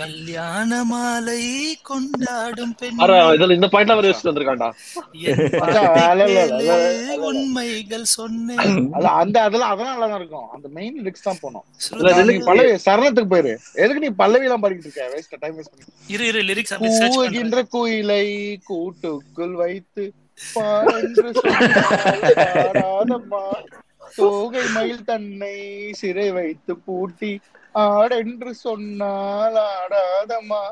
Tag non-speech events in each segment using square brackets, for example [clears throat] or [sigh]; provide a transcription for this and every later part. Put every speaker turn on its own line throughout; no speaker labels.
கல்யாண மாலை கொண்டாடும் பெண்
இதுல இந்த பாயிண்ட்ல அவர் யோசிச்சு வந்திருக்காண்டா.
உண்மைகள் சொன்னேன்.
அது அந்த அதெல்லாம் அதெல்லாம் நல்லா தான் இருக்கும். அந்த மெயின் லிரிக்ஸ் தான் போனோம். பல்லவி சரணத்துக்கு போயிரு. எதுக்கு நீ பல்லவி எல்லாம் படிக்கிட்டு இருக்க? வேஸ்ட் டைம் வேஸ்ட் பண்ணி
இரு இரு லிரிக்ஸ்.
கூவுகின்ற குயிலை கூட்டுக்குள் வைத்து [laughs] தோகை மயில் தன்னை சிறை வைத்து பூட்டி ஆடென்று சொன்னால் ஆடாதம்மா.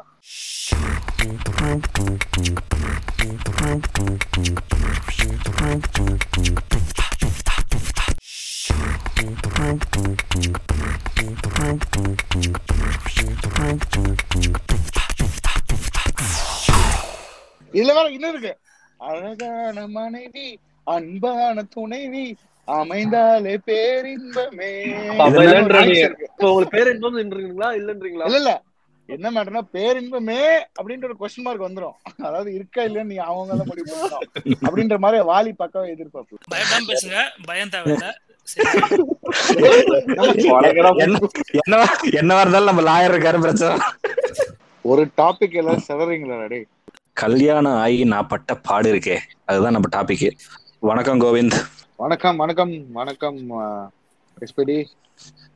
இதுல வேற இன்னும் இருக்கு. அழகான மனைவி அன்பான துணைவி அமைந்தாலே பேரின்பமே.
உங்களுக்கு பேர் இல்லன்றீங்களா?
இல்ல இல்ல. என்ன மேட்டர்னா பேரின்பமே அப்படின்ற ஒரு கொஸ்டின் மார்க் வந்துரும். அதாவது இருக்கா இல்லையா நீ அவங்க தான் முடிவு அப்படின்ற மாதிரி வாலி பக்கம் எதிர்பார்ப்பு.
பயப்படாம பேசுங்க. பயம் தேவையில்ல.
என்னவா இருந்தாலும் நம்ம லாயர் இருக்காரு பிரச்சனை
ஒரு டாபிக் எல்லாம் செதறீங்களா டேய்?
கல்யாணம் ஆகி நான் பட்ட பாடு இருக்கே. அதுதான் நம்ம டாபிக் வணக்கம் கோவிந்த்.
வணக்கம் வணக்கம் வணக்கம் எஸ்பிடி.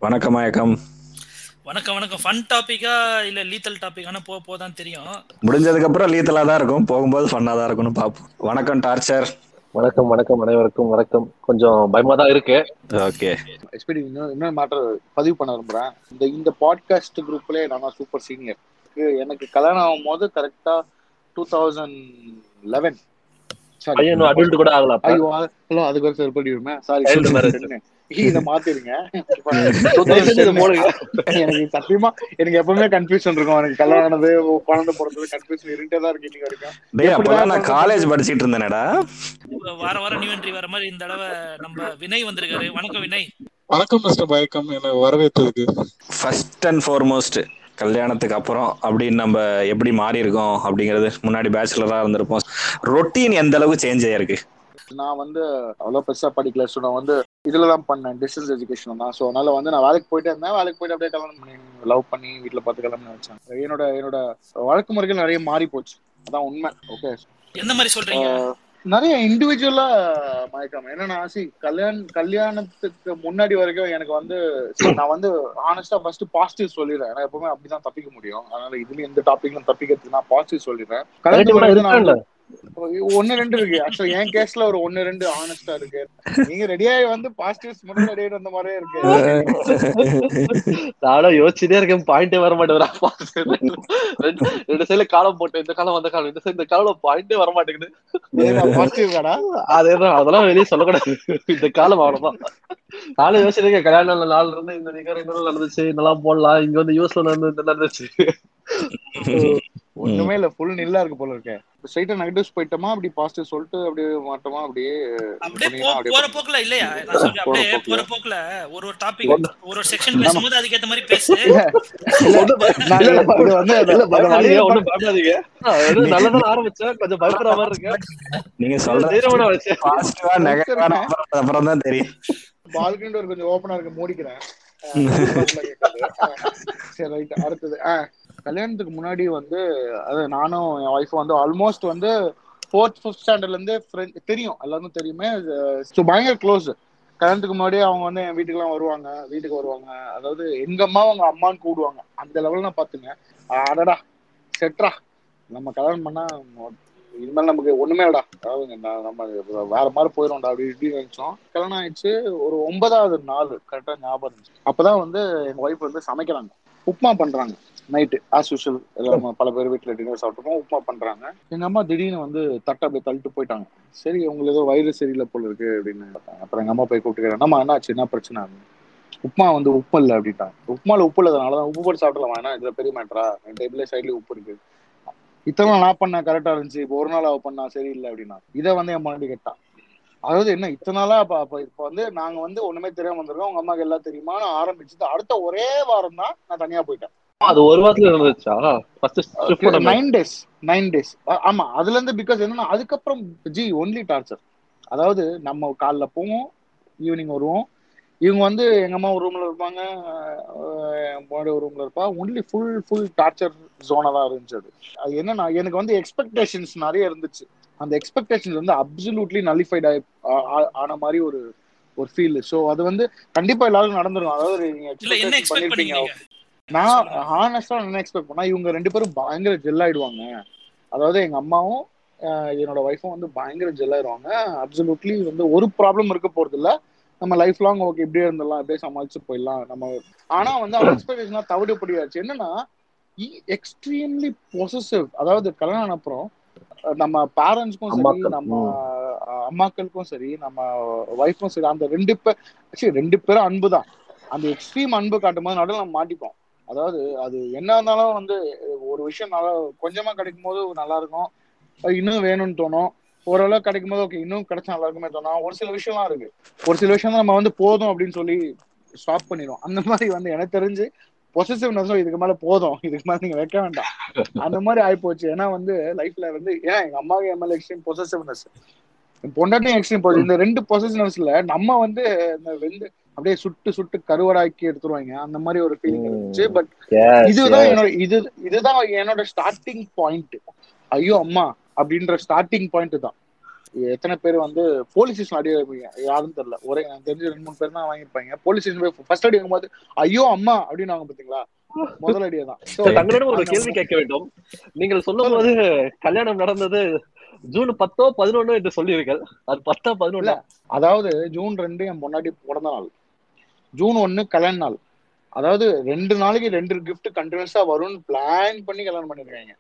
வணக்கம் மயக்கம்.
வணக்கம் வணக்கம். ஃபன் டாபிக்கா இல்ல லீத்தல் டாபிக்கான போ போதான் தெரியும்.
முடிஞ்சதுக்கு அப்புறம் லீத்தலா தான் இருக்கும். போகும்போது ஃபன்னா தான் இருக்கும்னு பாப்போம் வணக்கம் டார்ச்சர்
வணக்கம் வணக்கம் அனைவருக்கும். வணக்கம். கொஞ்சம் பயமா தான் இருக்கு.
ஓகே.
எஸ்பிடி இன்னும் இன்னொரு மேட்டர் பதிவு பண்ண விரும்புறேன். இந்த இந்த பாட்காஸ்ட் குரூப்ல நான் சூப்பர் சீனியர் எனக்கு கல்யாணம் ஆகும் போது கரெக்டா டூ தௌசண்ட் லெவன்
பையன் அடல்ட் கூட ஆகல அப்ப.
ஐயோ ஹலோ அதுக்கு ஒரு சரி பண்ணிடுமே சாரி. இதை மாத்திருங்க. எனக்கு சத்தியமா எனக்கு எப்பவுமே கன்ஃபியூஷன் இருக்கும். எனக்கு கல்யாணம் ஆனது குழந்தை பிறந்தது கன்ஃபியூஷன் இருந்தே தான் இருக்கு வரைக்கும்.
நான் காலேஜ் படிச்சிட்டு இருந்தேனடா.
வார வாரம் நியூ என்ட்ரி வர மாதிரி இந்த தடவை நம்ம வினய் வந்திருக்காரு. வணக்கம் வினய்.
வணக்கம் மிஸ்டர் பயக்கம். என்னை வரவேற்றதுக்கு
ஃபர்ஸ்ட் அண்ட் ஃபார்மோஸ்ட் கல்யாணத்துக்கு அப்புறம் அப்படின்னு நம்ம எப்படி மாறி இருக்கோம் அப்படிங்கிறது முன்னாடி பேச்சுலரா இருந்திருப்போம். ரொட்டீன் எந்த அளவுக்கு சேஞ்ச் ஆயிருக்கு?
நான் வந்து அவ்வளவு பெருசா படிக்கல. ஸோ நான் வந்து இதுல தான் பண்ணேன். டிஸ்டன்ஸ் எஜுகேஷன் தான். ஸோ அதனால வந்து நான் வேலைக்கு போயிட்டே இருந்தேன். வேலைக்கு போயிட்டு அப்படியே கல்யாணம் பண்ணி லவ் பண்ணி வீட்டுல பார்த்து கல்யாணம் வச்சேன். என்னோட என்னோட வழக்கு முறைகள் நிறைய மாறி போச்சு அதான் உண்மை. ஓகே
எந்த மாதிரி சொல்றீங்க?
நிறைய இண்டிவிஜுவலா மயக்கம். என்னன்னா சி கல்யாண கல்யாணத்துக்கு முன்னாடி வரைக்கும் எனக்கு வந்து நான் வந்து ஆனஸ்டா ஃபர்ஸ்ட் பாசிட்டிவ் சொல்லிடுறேன். ஏன்னா எப்பவுமே அப்படிதான் தப்பிக்க முடியும். அதனால இதுல எந்த டாபிக்லும் தப்பிக்கிறதுக்கு நான் பாசிட்டிவ் சொல்லிடுறேன். ஒன்னு ரெண்டு இருக்கு. ஆக்சுவலா என் கேஸ்ல ஒரு ஒன்னு ரெண்டு ஆனஸ்டா இருக்கு. நீங்க ரெடியாகி வந்து பாசிட்டிவ்ஸ் மட்டும் ரெடியாகி வந்த மாதிரியே இருக்கு.
நானும் யோசிச்சுட்டே இருக்கேன். பாயிண்டே வர மாட்டேங்குதுடா. ரெண்டு சைடுல காலம் போட்டு இந்த காலம் அந்த காலம். இந்த சைடு இந்த காலம் பாயிண்டே வர மாட்டேங்குது.
பாசிட்டிவ் கடா
அதேதான். அதெல்லாம் வெளியே சொல்லக்கூடாது. இந்த காலம் அவ்வளவுதான். நானும் யோசிச்சிருக்கேன் கல்யாணம் நாள் இருந்து இந்த நிகர இந்த நாள் நடந்துச்சு. இதெல்லாம் போடலாம். இங்க வந்து யூஸ்ல நடந்து இந்த நடந்துச்சு.
ஒண்ணுமே இல்ல. ஃபுல் நில்லா இருக்கு போல இருக்கேன் ஸ்ட்ரைட்டா நெகட்டிவ்ஸ் போயிட்டோமா அப்படி பாசிட்டிவ் சொல்லிட்டு அப்படியே மாட்டோமா அப்படியே
அப்படியே போற போக்குல இல்லையா நான் சொல்றேன்
போற
அப்படியே
போக்குல.
போற போக்குல ஒரு ஒரு டாபிக் ஒரு ஒரு செக்ஷன் பேசும்போது அதுக்கேத்த மாதிரி பேசு
நல்லதான் ஆரம்பிச்சேன் கொஞ்சம் பயப்படுற மாதிரி இருக்கு
நீங்க சொல்ற
தைரியமான வச்சேன்
பாசிட்டிவா நெகட்டிவா அப்புறம் தான் தெரியும்
பால்கனி கொஞ்சம் ஓபனா இருக்கு மூடிக்கிறேன் சரி ரைட் அடுத்தது அஹ் கல்யாணத்துக்கு முன்னாடி வந்து அது நானும் என் ஒய்ஃப் வந்து ஆல்மோஸ்ட் வந்து ஃபோர்த் ஃபிஃப்த் ஸ்டாண்டர்ட்ல இருந்து தெரியும். எல்லாருக்கும் தெரியுமே ஸோ பயங்கர க்ளோஸ் கல்யாணத்துக்கு முன்னாடி அவங்க வந்து என் வீட்டுக்கெல்லாம் வருவாங்க வீட்டுக்கு வருவாங்க. அதாவது எங்க அம்மா அவங்க அம்மான்னு கூடுவாங்க அந்த லெவல்ல பாத்துங்க. அடடா செட்ரா நம்ம கல்யாணம் பண்ணா இனிமேல் நமக்கு ஒண்ணுமே இல்லடா. அதாவது நம்ம வேற மாதிரி போயிடும்டா அப்படி இப்படி நினைச்சோம். கல்யாணம் ஆயிடுச்சு. ஒரு ஒன்பதாவது நாள் கரெக்டா ஞாபகம் இருந்துச்சு. அப்பதான் வந்து எங்க ஒய்ஃப் வந்து சமைக்கிறாங்க. உப்புமா பண்றாங்க. நைட்டு ஆஸ் யூஷுவல் எல்லாம் பல பேர் வீட்டுல டின்னர் சாப்பிட்டுருப்போம் உப்புமா பண்றாங்க. எங்க அம்மா திடீர்னு வந்து தட்டை அப்படியே தள்ளிட்டு போயிட்டாங்க. சரி உங்களுக்கு ஏதோ வயிறு சரியில்லை போல இருக்கு அப்படின்னு பார்த்தாங்க. அப்புறம் எங்க அம்மா போய் கூப்பிட்டு நம்ம என்னாச்சு? என்ன பிரச்சனை? உப்புமா வந்து உப்பு இல்லை அப்படின்ட்டாங்க. உப்புமால உப்பு இல்லாதனால தான் உப்பு போட்டு சாப்பிடலாமா? ஏன்னா இதுல பெரிய மேட்டரா என் டேபிளே சைட்ல உப்பு இருக்கு. இத்தனை நான் பண்ண கரெக்டா இருந்துச்சு. இப்போ ஒரு நாள் அவ பண்ணா சரியில்லை அப்படின்னா. இதை வந்து என் மனைவி கேட்டா. அதாவது என்ன இத்தனை நாளா அப்ப அப்ப இப்ப வந்து நாங்க வந்து ஒண்ணுமே தெரியாம வந்திருக்கோம். உங்க அம்மாக்கு எல்லாம் தெரியுமான்னு ஆரம்பிச்சது அடுத்த ஒரே வாரம் தான் நான் தனியா போயிட்டேன்.
அது ஒரு வாரத்துல இருந்துச்சா first
nine days nine days ஆமா அதுல இருந்து பிகாஸ் என்னன்னா அதுக்கப்புறம் ஜி ஒன்லி டார்ச்சர் அதாவது நம்ம காலைல போவோம் ஈவினிங் வருவோம். இவங்க வந்து எங்க அம்மா ஒரு ரூம்ல இருப்பாங்க முன்னாடி ஒரு ரூம்ல இருப்பா. ஒன்லி ஃபுல் ஃபுல் டார்ச்சர் ஜோனா தான் இருந்துச்சு அது. அது என்னன்னா எனக்கு வந்து எக்ஸ்பெக்டேஷன்ஸ் நிறைய இருந்துச்சு. அந்த எக்ஸ்பெக்டேஷன்ஸ் வந்து அப்சல்யூட்லி நலிஃபைட் ஆன மாதிரி ஒரு ஒரு ஃபீல் ஸோ அது வந்து கண்டிப்பா எல்லாருக்கும் நடந்துரும். அதாவது நீங்க? நான் ஹானஸ்டா என்ன எக்ஸ்பெக்ட் பண்ணா இவங்க ரெண்டு பேரும் பயங்கர ஜெல் ஆயிடுவாங்க. அதாவது எங்க அம்மாவும் என்னோட ஒய்ஃபும் வந்து பயங்கர ஜெல் ஆயிடுவாங்க. அப்சல்யூட்லி வந்து ஒரு ப்ராப்ளம் இருக்க போறது இல்ல. நம்ம லைஃப் லாங் ஓகே இப்படியே இருந்துடலாம் இப்படியே சமாளிச்சு போயிடலாம். நம்ம ஆனா வந்து அவங்க எக்ஸ்பெக்டேஷன் தவிடுபடியாச்சு. என்னன்னா எக்ஸ்ட்ரீம்லி பொசசிவ் அதாவது கல்யாணம் அப்புறம் நம்ம பேரண்ட்ஸ்க்கும் சரி. நம்ம அம்மாக்களுக்கும் சரி நம்ம ஒய்ஃபும் சரி அந்த ரெண்டு பேர் ரெண்டு பேரும் அன்பு தான் அந்த எக்ஸ்ட்ரீம் அன்பு காட்டும் போது நடுவில் நம்ம மாட்டிப்போம். அதாவது அது என்ன இருந்தாலும் வந்து ஒரு விஷயம் நல்லா கொஞ்சமா கிடைக்கும் போது நல்லா இருக்கும். இன்னும் வேணும்னு தோணும். ஓரளவு கிடைக்கும் போது ஓகே இன்னும் கிடைச்சா நல்லா இருக்குமே தோணும். ஒரு சில விஷயம்லாம் இருக்கு. ஒரு சில விஷயம் நம்ம வந்து போதும் அப்படின்னு சொல்லி ஸ்டாப் பண்ணிடும் அந்த மாதிரி வந்து எனக்கு தெரிஞ்சு பொசிசிவ்னஸும் இதுக்கு மேல போதும். இதுக்கு மேல நீங்க வைக்க வேண்டாம். அந்த மாதிரி ஆயிப்போச்சு. ஏன்னா வந்து லைஃப்ல வந்து ஏன் எங்க அம்மாவுக்கு என் மேல எக்ஸ்ட்ரீம் பொசிசிவ்னஸ் பொண்டாட்டியும் எக்ஸ்ட்ரீம் போச்சு இந்த ரெண்டு பொசிசிவ்னஸ்ல நம்ம வந்து இந்த ரெண்டு அப்படியே சுட்டு சுட்டு கருவடாக்கி எடுத்துருவாங்க. அந்த மாதிரி ஒரு ஃபீலிங் இருந்துச்சு. பட் இதுதான். என்னோட இது இதுதான் என்னோட ஸ்டார்டிங் பாயிண்ட் ஐயோ அம்மா அப்படின்ற ஸ்டார்டிங் பாயிண்ட் தான். எத்தனை பேர் வந்து போலீஸ் ஸ்டேஷன் அடி வாங்கிருப்பீங்க யாருன்னு தெரியல. ஒரே எனக்கு தெரிஞ்சு ரெண்டு மூணு பேர் தான் வாங்கியிருப்பாங்க. போலீஸ் ஸ்டேஷன் போய் ஃபர்ஸ்ட் அடி வாங்கும்போது ஐயோ அம்மா அப்படின்னு வாங்க பாத்தீங்களா முதல் அடியே தான். So,
So, தங்களிடம் ஒரு கேள்வி கேட்க வேண்டும். நீங்கள் சொல்லும் போது கல்யாணம் நடந்தது ஜூன் பத்தோ பதினொன்னோ என்று சொல்லுவீர்கள். அது பத்தா பதினொன்னா?
அதாவது ஜூன் ரெண்டு என் முன்னாடி பிறந்த நாள். ஜூன் ஒன்னு கல்யாண நாள். அதாவது ரெண்டு நாளைக்கு ரெண்டு gift கண்டினியூஸா வரும்னு பிளான் பண்ணி கல்யாணம் பண்ணிருக்காங்க.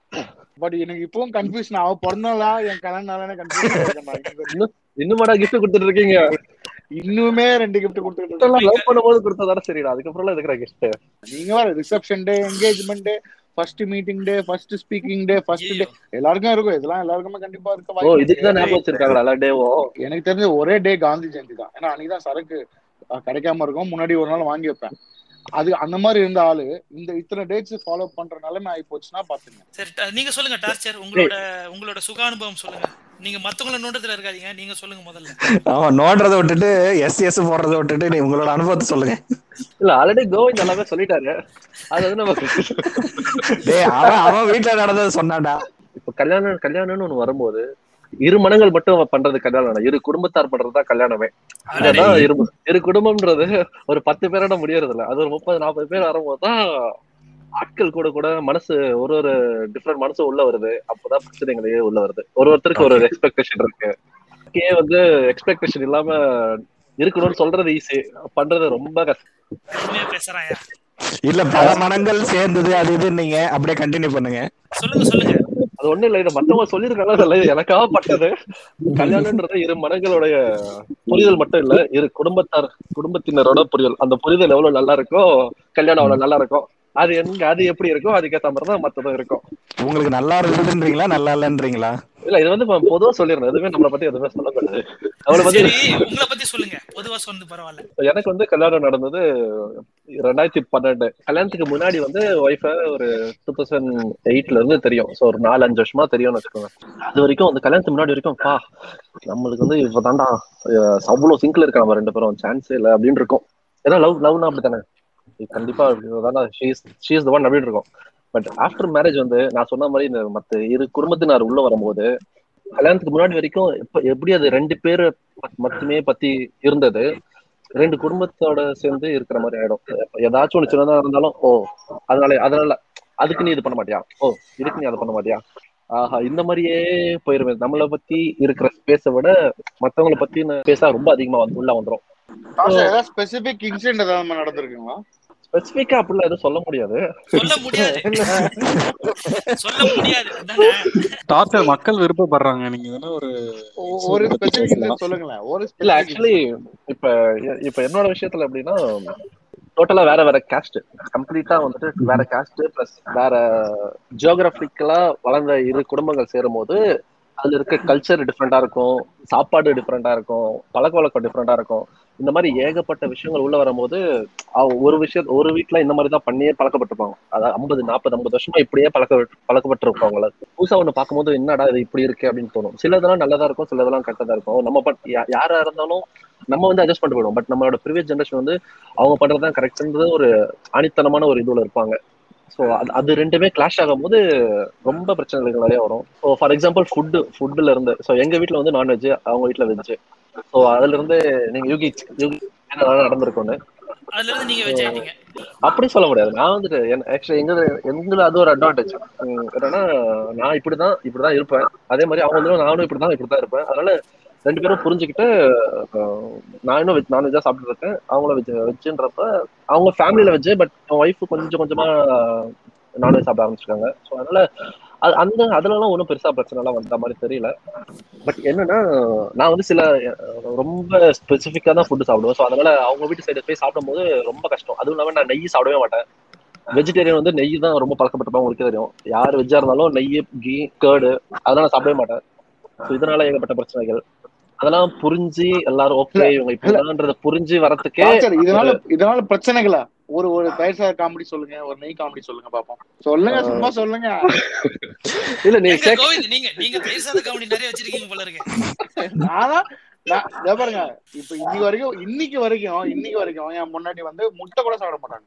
பட் எனக்கு இப்பவும் கன்ஃபியூஷன் அவ பிறந்த நாளா என் கல்யாண நாளான கன்ஃபியூஷன்
இன்னுமாடா கிஃப்ட் கொடுத்துட்டு இருக்கீங்க
இன்னுமே ரெண்டு gift கொடுத்துட்டு இருக்காங்க
லவ் பண்ணும்போது கொடுத்ததாட சரிடா. அதுக்கப்புறம் இருக்கிற கிஃப்ட்
நீங்க வேற reception day engagement day first meeting day first speaking day first day. எல்லாருக்கும் இருக்கும். இதெல்லாம் எல்லாருக்குமே கண்டிப்பா இருக்க
ஓ
வாய்ப்பு
இதுக்கு தான். ஞாபகம் வச்சிருக்காங்களா எல்லா டேவும்
எனக்கு தெரிஞ்ச ஒரே டே காந்தி ஜெயந்தி தான். ஏன்னா அன்னைக்கு தான் சரக்கு கிடைக்காம இருக்கும். முன்னாடி ஒரு நாள் வாங்கி வைப்பேன். அது அந்த மாதிரி இருந்த ஆளு இந்த இத்தனை டேட்ஸ் ஃபாலோ பண்ற நிலைமை ஆகி போச்சுன்னா பாத்துங்க
சரி ட- நீங்க சொல்லுங்க டார்ச்சர் உங்களோட உங்களோட சுக அனுபவம் சொல்லுங்க. நீங்க மத்தவங்கள நோண்டத்துல இருக்காதீங்க. நீங்க சொல்லுங்க முதல்ல.
ஆமா நோடுறத விட்டுட்டு எஸ் எஸ் போடுறத விட்டுட்டு நீ உங்களோட அனுபவத்தை சொல்லுங்க.
இல்ல ஆல்ரெடி கோவிந்த் எல்லாமே சொல்லிட்டாரு. அது வந்து நம்ம
டேய் அவன் அவன் வீட்டுல நடந்ததை சொன்னான்டா.
இப்ப கல்யாணம் கல்யாணம்னு ஒண்ணு வரும்போது இரு மனங்கள் மட்டும் பண்றது கல்யாணம். இரு குடும்பத்தார் பண்றதுதான் கல்யாணமே. அதான் இரு இரு குடும்பம்ன்றது ஒரு பத்து பேரோட முடியறது இல்ல அது ஒரு முப்பது நாற்பது பேர் வரும்போது தான் ஆட்கள் கூட கூட மனசு ஒரு ஒரு டிஃப்ரெண்ட் மனசு உள்ள வருது. அப்பதான் பிரச்சனைகளே உள்ள வருது. ஒரு ஒருத்தருக்கு ஒரு எக்ஸ்பெக்டேஷன் இருக்கு. அதுக்கே வந்து எக்ஸ்பெக்டேஷன் இல்லாம இருக்கணும்னு சொல்றது ஈஸி பண்றது ரொம்ப கஷ்டம்.
இல்ல பல மனங்கள் சேர்ந்தது அது இது நீங்க அப்படியே கண்டினியூ பண்ணுங்க.
சொல்லுங்க சொல்லுங்க.
அது ஒண்ணும் இல்ல இது மத்தவங்க சொல்லிருக்காங்க இல்ல இது எனக்காக பட்டது. கல்யாணம்ன்றது இரு மனங்களுடைய புரிதல் மட்டும் இல்ல இரு குடும்பத்தார் குடும்பத்தினரோட புரிதல். அந்த புரிதல் எவ்வளவு நல்லா இருக்கோ கல்யாணம் அவ்வளவு நல்லா இருக்கும் அது எங்க அது எப்படி இருக்கோ அதுக்கேத்த மாதிரிதான் மத்ததும் இருக்கும்.
உங்களுக்கு நல்லா இருந்ததுன்றீங்களா நல்லா இல்லன்றீங்களா?
இல்ல இது வந்து இப்ப பொதுவா சொல்லிருந்தேன் எதுவுமே நம்மளை பத்தி எதுவுமே சொல்லக்கூடாது. அவளை பத்தி
உங்களை பத்தி சொல்லுங்க. பொதுவா சொன்னது பரவாயில்ல.
எனக்கு வந்து கல்யாணம் நடந்தது ரெண்டாயிரத்தி பன்னெண்டு. கல்யாணத்துக்கு முன்னாடி வந்து ஒய்ஃப ஒரு டூ தௌசண்ட் எயிட்ல இருந்து தெரியும். ஸோ ஒரு நாலு அஞ்சு வருஷமா தெரியும்னு வச்சுக்கோங்க. அது வரைக்கும் அந்த கல்யாணத்துக்கு முன்னாடி வரைக்கும் பா நம்மளுக்கு வந்து இப்பதான்டா அஹ், அவ்வளவு சிங்கிள் இருக்க நம்ம ரெண்டு பேரும். சான்ஸே இல்லை அப்படின்னு இருக்கும். ஏன்னா லவ் லவ்னா அப்படித்தானே? கண்டிப்பா தானே ஷீஸ் ஒன் அப்படின்னு இருக்கும். பட் ஆஃப்டர் மேரேஜ் வந்து நான் சொன்ன மாதிரி இந்த மத்த இரு குடும்பத்தினர் உள்ள வரும்போது கல்யாணத்துக்கு முன்னாடி வரைக்கும் எப்ப எப்படி அது ரெண்டு பேரு மட்டுமே பத்தி இருந்தது ரெண்டு குடும்பத்தோட சேர்ந்து இருக்கிற மாதிரி ஆயிடும். ஏதாச்சும் ஒண்ணு சின்னதா இருந்தாலும் ஓ அதனால அதனால அதுக்கு நீ இது பண்ண மாட்டியா? ஓ இதுக்கு நீ அதை பண்ண மாட்டியா? ஆஹா இந்த மாதிரியே போயிருவேன் நம்மளை பத்தி இருக்கிற ஸ்பேஸை விட மத்தவங்கள பத்தி பேச ரொம்ப அதிகமா வந்து உள்ள வந்துரும்.
ஸ்பெசிபிக் இன்சிடென்ட் ஏதாவது நடந்திருக்குங்களா?
ஸ்பெசிபிக்கா அப்படிலாம் எதுவும் சொல்ல முடியாது.
சொல்ல முடியாது. சொல்ல முடியாது?
டாக்டர் மக்கள் விருப்பப்படுறாங்க. நீங்க தானே ஒரு
ஒரு ஸ்பெசிபிக் சொல்லுங்களேன். ஒரு
இல்ல ஆக்சுவலி இப்ப இப்ப என்னோட விஷயத்துல எப்படின்னா டோட்டலா வேற வேற காஸ்ட் கம்ப்ளீட்டா வந்துட்டு வேற காஸ்ட் பிளஸ் வேற ஜியோகிராபிக்கலா வளர்ந்த இரு குடும்பங்கள் சேரும் போது அதுல இருக்க கல்ச்சர் டிஃப்ரெண்டா இருக்கும். சாப்பாடு டிஃப்ரெண்டா இருக்கும். பழக்க வழக்கம் டிஃப்ரெண்டா இருக்கும். இந்த மாதிரி ஏகப்பட்ட விஷயங்கள் உள்ள வரும்போது ஒரு விஷயம் ஒரு வீட்ல இந்த மாதிரி தான் பண்ணியே பழக்கப்பட்டிருப்பாங்க. அதாவது ஐம்பது நாற்பது ஐம்பது வருஷமா இப்படியே பழக்க பழக்கப்பட்டிருப்பாங்கள புதுசா ஒண்ணு பார்க்கும்போது என்னடா இது இப்படி இருக்கு? அப்படின்னு தோணும். சிலதெல்லாம் நல்லதா இருக்கும் சிலதெல்லாம் கெட்டதா இருக்கும். நம்ம பட் யா- யாரா இருந்தாலும் நம்ம வந்து அட்ஜஸ்ட் பண்ணிட்டு போயிடும் பட் நம்மளோட ப்ரீவியஸ் ஜென்ரேஷன் வந்து அவங்க பண்றதுதான் கரெக்ட்ன்றது ஒரு ஆணித்தனமான ஒரு இதுல இருப்பாங்க. ஸோ அது அது ரெண்டுமே கிளாஷ் ஆகும்போது ரொம்ப பிரச்சனைகள் நிறைய வரும். ஸோ ஃபார் எக்ஸாம்பிள் ஃபுட்டு ஃபுட்டுல இருந்து ஸோ எங்க வீட்ல வந்து நான்வெஜ் அவங்க வீட்ல வெஜ் ஸோ அதுல இருந்து நீங்க யூகி யூகி
ஆயிட்டீங்க.
அப்படி சொல்ல முடியாது. நான் வந்துட்டு ஆக்சுவலி எங்க எங்களுக்கு அது ஒரு அட்வான்டேஜ் என்னன்னா நான் இப்படிதான் இப்படிதான் இருப்பேன். அதே மாதிரி அவங்க வந்து நானும் இப்படிதான் இப்படிதான் இருப்பேன். அதனால ரெண்டு பேரும் புரிஞ்சுக்கிட்டு நான் இன்னும் வெஜ் நான்வெஜ்ஜா சாப்பிட்டு இருக்கேன். அவங்களும் வெஜ் வெஜ்ஜுன்றப்ப அவங்க ஃபேமிலியில வெஜ் பட் ஒய்ஃப் கொஞ்சம் கொஞ்சமா நான்வெஜ் சாப்பிட ஆரம்பிச்சிருக்காங்க. ஸோ அதனால அது அந்த அதுலலாம் ஒன்றும் பெருசா பிரச்சனை எல்லாம் வந்த மாதிரி தெரியல. பட் என்னன்னா நான் வந்து சில ரொம்ப ஸ்பெசிஃபிக்கா தான் ஃபுட்டு சாப்பிடுவேன். ஸோ அதனால அவங்க வீட்டு சைடு போய் சாப்பிடும்போது ரொம்ப கஷ்டம். அதுவும் இல்லாம நான் நெய் சாப்பிடவே மாட்டேன். வெஜிடேரியன் வந்து நெய் தான் ரொம்ப பழக்கப்பட்டிருப்பாங்க உங்களுக்கு தெரியும். யார் வெஜ்ஜா இருந்தாலும் நெய் கீ கேர்டு அதெல்லாம் நான் சாப்பிடவே மாட்டேன். ஸோ இதனால ஏகப்பட்ட பிரச்சனைகள். அதெல்லாம் புரிஞ்சு எல்லாரும் ஓகே இவங்க இப்படிதான்றத புரிஞ்சு
டார்ச்சர் இதனால இதனால பிரச்சனைகளா? ஒரு ஒரு தயிர் காமெடி சொல்லுங்க ஒரு நெய் காமெடி சொல்லுங்க பாப்போம். சொல்லுங்க சும்மா சொல்லுங்க.
இல்ல நீங்க
நீங்க நீங்க பேசாத காமெடி நிறைய வச்சிருக்கீங்க போல இருக்கு.
நானா பாருங்க இப்ப இன்னைக்கு வரைக்கும் இன்னைக்கு வரைக்கும் இன்னைக்கு வரைக்கும் என் முன்னாடி வந்து முட்டை கூட சாப்பிட மாட்டாங்க.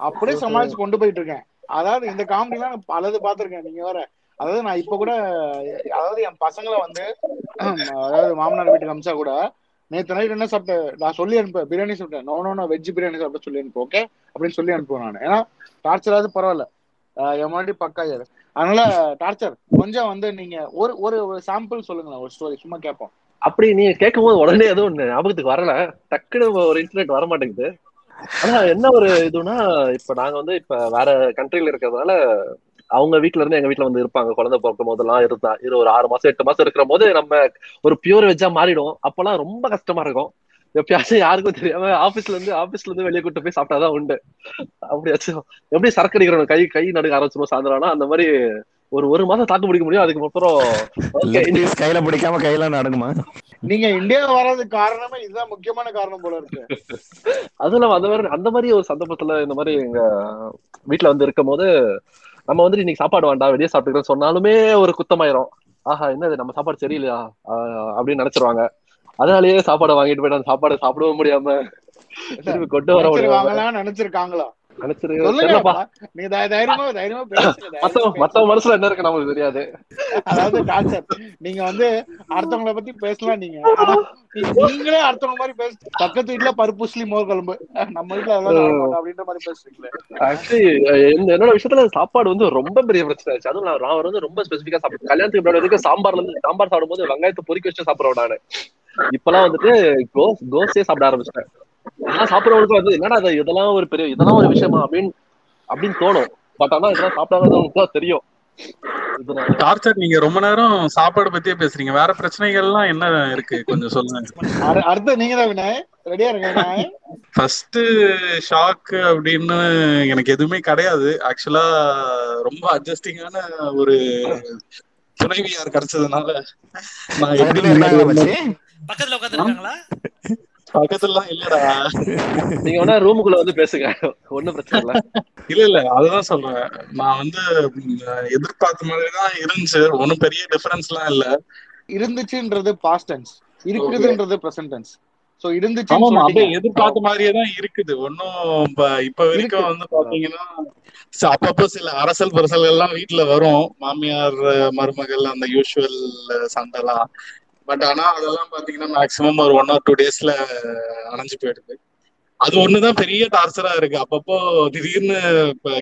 அப்படியே சமாளிச்சு கொண்டு போயிட்டு இருக்கேன். அதாவது இந்த காமெடி எல்லாம் நான் பலது பாத்திருக்கேன் நீங்க வேற. அதாவது நான் இப்ப கூட அதாவது என் பசங்களை வந்து அதாவது மாமனார் வீட்டுக்கு அமிச்சா கூட நேத்து நைட் என்ன சாப்பிட்டேன்? நான் சொல்லி அனுப்பேன் பிரியாணி சாப்பிட்டேன். No no no veg biryani சாப்பிட்டு சொல்லி அனுப்பு ஓகே அப்படின்னு சொல்லி அனுப்புவேன் நான். ஏன்னா டார்ச்சராவது பரவாயில்ல. என் முன்னாடி பக்கா அதனால டார்ச்சர் கொஞ்சம் வந்து நீங்க ஒரு ஒரு ஒரு சாம்பிள் சொல்லுங்களேன் ஒரு ஸ்டோரி சும்மா கேட்போம்.
அப்படி நீங்க கேட்கும் போது உடனே எதுவும் ஒண்ணு ஞாபகத்துக்கு வரல. டக்குனு ஒரு இன்சிடென்ட் வர மாட்டேங்குது ஆனா என்ன ஒரு இதுனா இப்ப நாங்க வந்து இப்ப வேற கண்ட்ரில இருக்கிறதுனால அவங்க வீட்ல இருந்து எங்க வீட்ல வந்து இருப்பாங்க. குழந்தை பிறக்கும் போதெல்லாம் இருந்தா. இரு ஒரு ஆறு மாசம் எட்டு மாசம் இருக்கிற போது நம்ம ஒரு பியூர் வெஜ்ஜா மாறிடும் அப்பெல்லாம் ரொம்ப கஷ்டமா இருக்கும். எப்பயாச்சும் யாருக்கும் தெரியாம ஆபீஸ்ல இருந்து ஆபீஸ்ல இருந்து வெளியே கூட்டு போய் சாப்பிட்டாதான் உண்டு. அப்படியாச்சும் எப்படி சரக்கு அடிக்கிறவங்க கை கை நடுக்க ஆரம்பிச்சிடும் சாயந்தரம்னா. அந்த மாதிரி ஒரு ஒரு மாசம் தாக்கு பிடிக்க முடியும். அதுக்கு அப்புறம்
கையில பிடிக்காம கையில நடக்குமா
நீங்க இந்தியா வர்றதுக்கு காரணமே இதுதான். முக்கியமான காரணம் போல இருக்கு.
அதுவும் இல்லாம அந்த மாதிரி அந்த மாதிரி ஒரு சந்தர்ப்பத்துல இந்த மாதிரி எங்க வீட்ல வந்து இருக்கும் போது நம்ம வந்துட்டு இன்னைக்கு சாப்பாடு வேண்டாம் வெளியே சாப்பிட்டுக்கிறோம் சொன்னாலுமே ஒரு குத்தமாயிரும். ஆஹா என்னது நம்ம சாப்பாடு சரியில்லையா? அப்படின்னு நினைச்சிருவாங்க. அதனாலயே சாப்பாடை வாங்கிட்டு போயிட்டு அந்த சாப்பாடை சாப்பிடவும் முடியாம கொண்டு வர முடியாம.
நினைச்சிருக்காங்களா?
மனசுல என்ன இருக்கு நமக்கு தெரியாது.
அதாவது டாக்டர் நீங்க வந்து அடுத்தவங்கள பத்தி பேசலாம் நீங்க. நீங்களே அடுத்தவங்க மாதிரி பேச பக்கத்து வீட்டுல பருப்புஸ்லி மோர் குழம்பு. நம்ம வீட்டுல அப்படின்ற மாதிரி பேசுறீங்களே.
ஆக்சுவலி என்னோட விஷயத்துல சாப்பாடு வந்து ரொம்ப பெரிய பிரச்சனை ஆச்சு. அதுவும் நான் வந்து ரொம்ப சாப்பிடுவேன் கல்யாணத்துக்கு முன்னாடி வரைக்கும் சாம்பார்ல இருந்து சாம்பார் சாப்பிடும்போது வெங்காயத்தை பொரிக்க வச்சு சாப்பிடுவேன் நானு. இப்பெல்லாம் வந்துட்டு கோ கோஸே சாப்பிட ஆரம்பிச்சிட்டேன். நான் சாப்பிடுறவங்களுக்கு வந்து என்னடா இது? இதெல்லாம் ஒரு பெரிய இதெல்லாம் ஒரு விஷயமா அப்படின்னு அப்படின்னு தோணும். பட் ஆனா இதெல்லாம் சாப்பிடாதவங்களுக்கு தான் தெரியும்.
டார்ச்சர் நீங்க ரொம்ப நேரம் சாப்பாடு பத்தியே பேசுறீங்க. வேற பிரச்சனைகள்லாம் என்ன இருக்கு? கொஞ்சம் சொல்லுங்க.
அடு- அடுத்து நீங்க தான் ரெடியா இருங்க
ஃபர்ஸ்ட் ஷாக் அப்படின்னு எனக்கு எதுவுமே கிடையாது. ஆக்சுவலா ரொம்ப அட்ஜஸ்டிங்கான ஒரு துணைவியார் கிடைச்சதுனால நான் எப்படி
பக்கத்துல
முன்னாடி பக்கத்துலலாம் இல்லடா.
நீங்க வேணா ரூமுக்குள்ள வந்து பேசுங்க. ஒண்ணும் பிரச்சனை இல்ல.
இல்ல இல்ல அதுதான் சொல்றேன். நான் வந்து எதிர்பார்த்த மாதிரி தான் இருந்துச்சு. ஒன்னும் பெரிய டிஃபரன்ஸ்லாம் இல்ல.
இருந்துச்சுன்றது பாஸ்ட் டென்ஸ் இருக்குதுன்றது பிரசன்ட் டென்ஸ் சோ இருந்துச்சுன்னு
ஆமாமா அப்படியே எதிர்பார்த்த மாதிரியே தான் இருக்குது. ஒன்னும் இப்ப இப்ப வரைக்கும்
இருக்கு.
வந்து பாத்தீங்கன்னா ச- அப்பப்போ சில அரசல் பரசல் எல்லாம் வீட்டுல வரும். மாமியார் மருமகள் அந்த யூஷுவல் சண்டைலாம். பட் ஆனா அதெல்லாம் பாத்தீங்கன்னா மேக்சிமம் ஒரு ஒன் ஆர் டூ டேஸ்ல அணைஞ்சு போயிடுது. அது ஒண்ணுதான் பெரிய டார்ச்சரா இருக்கு. அப்பப்போ திடீர்னு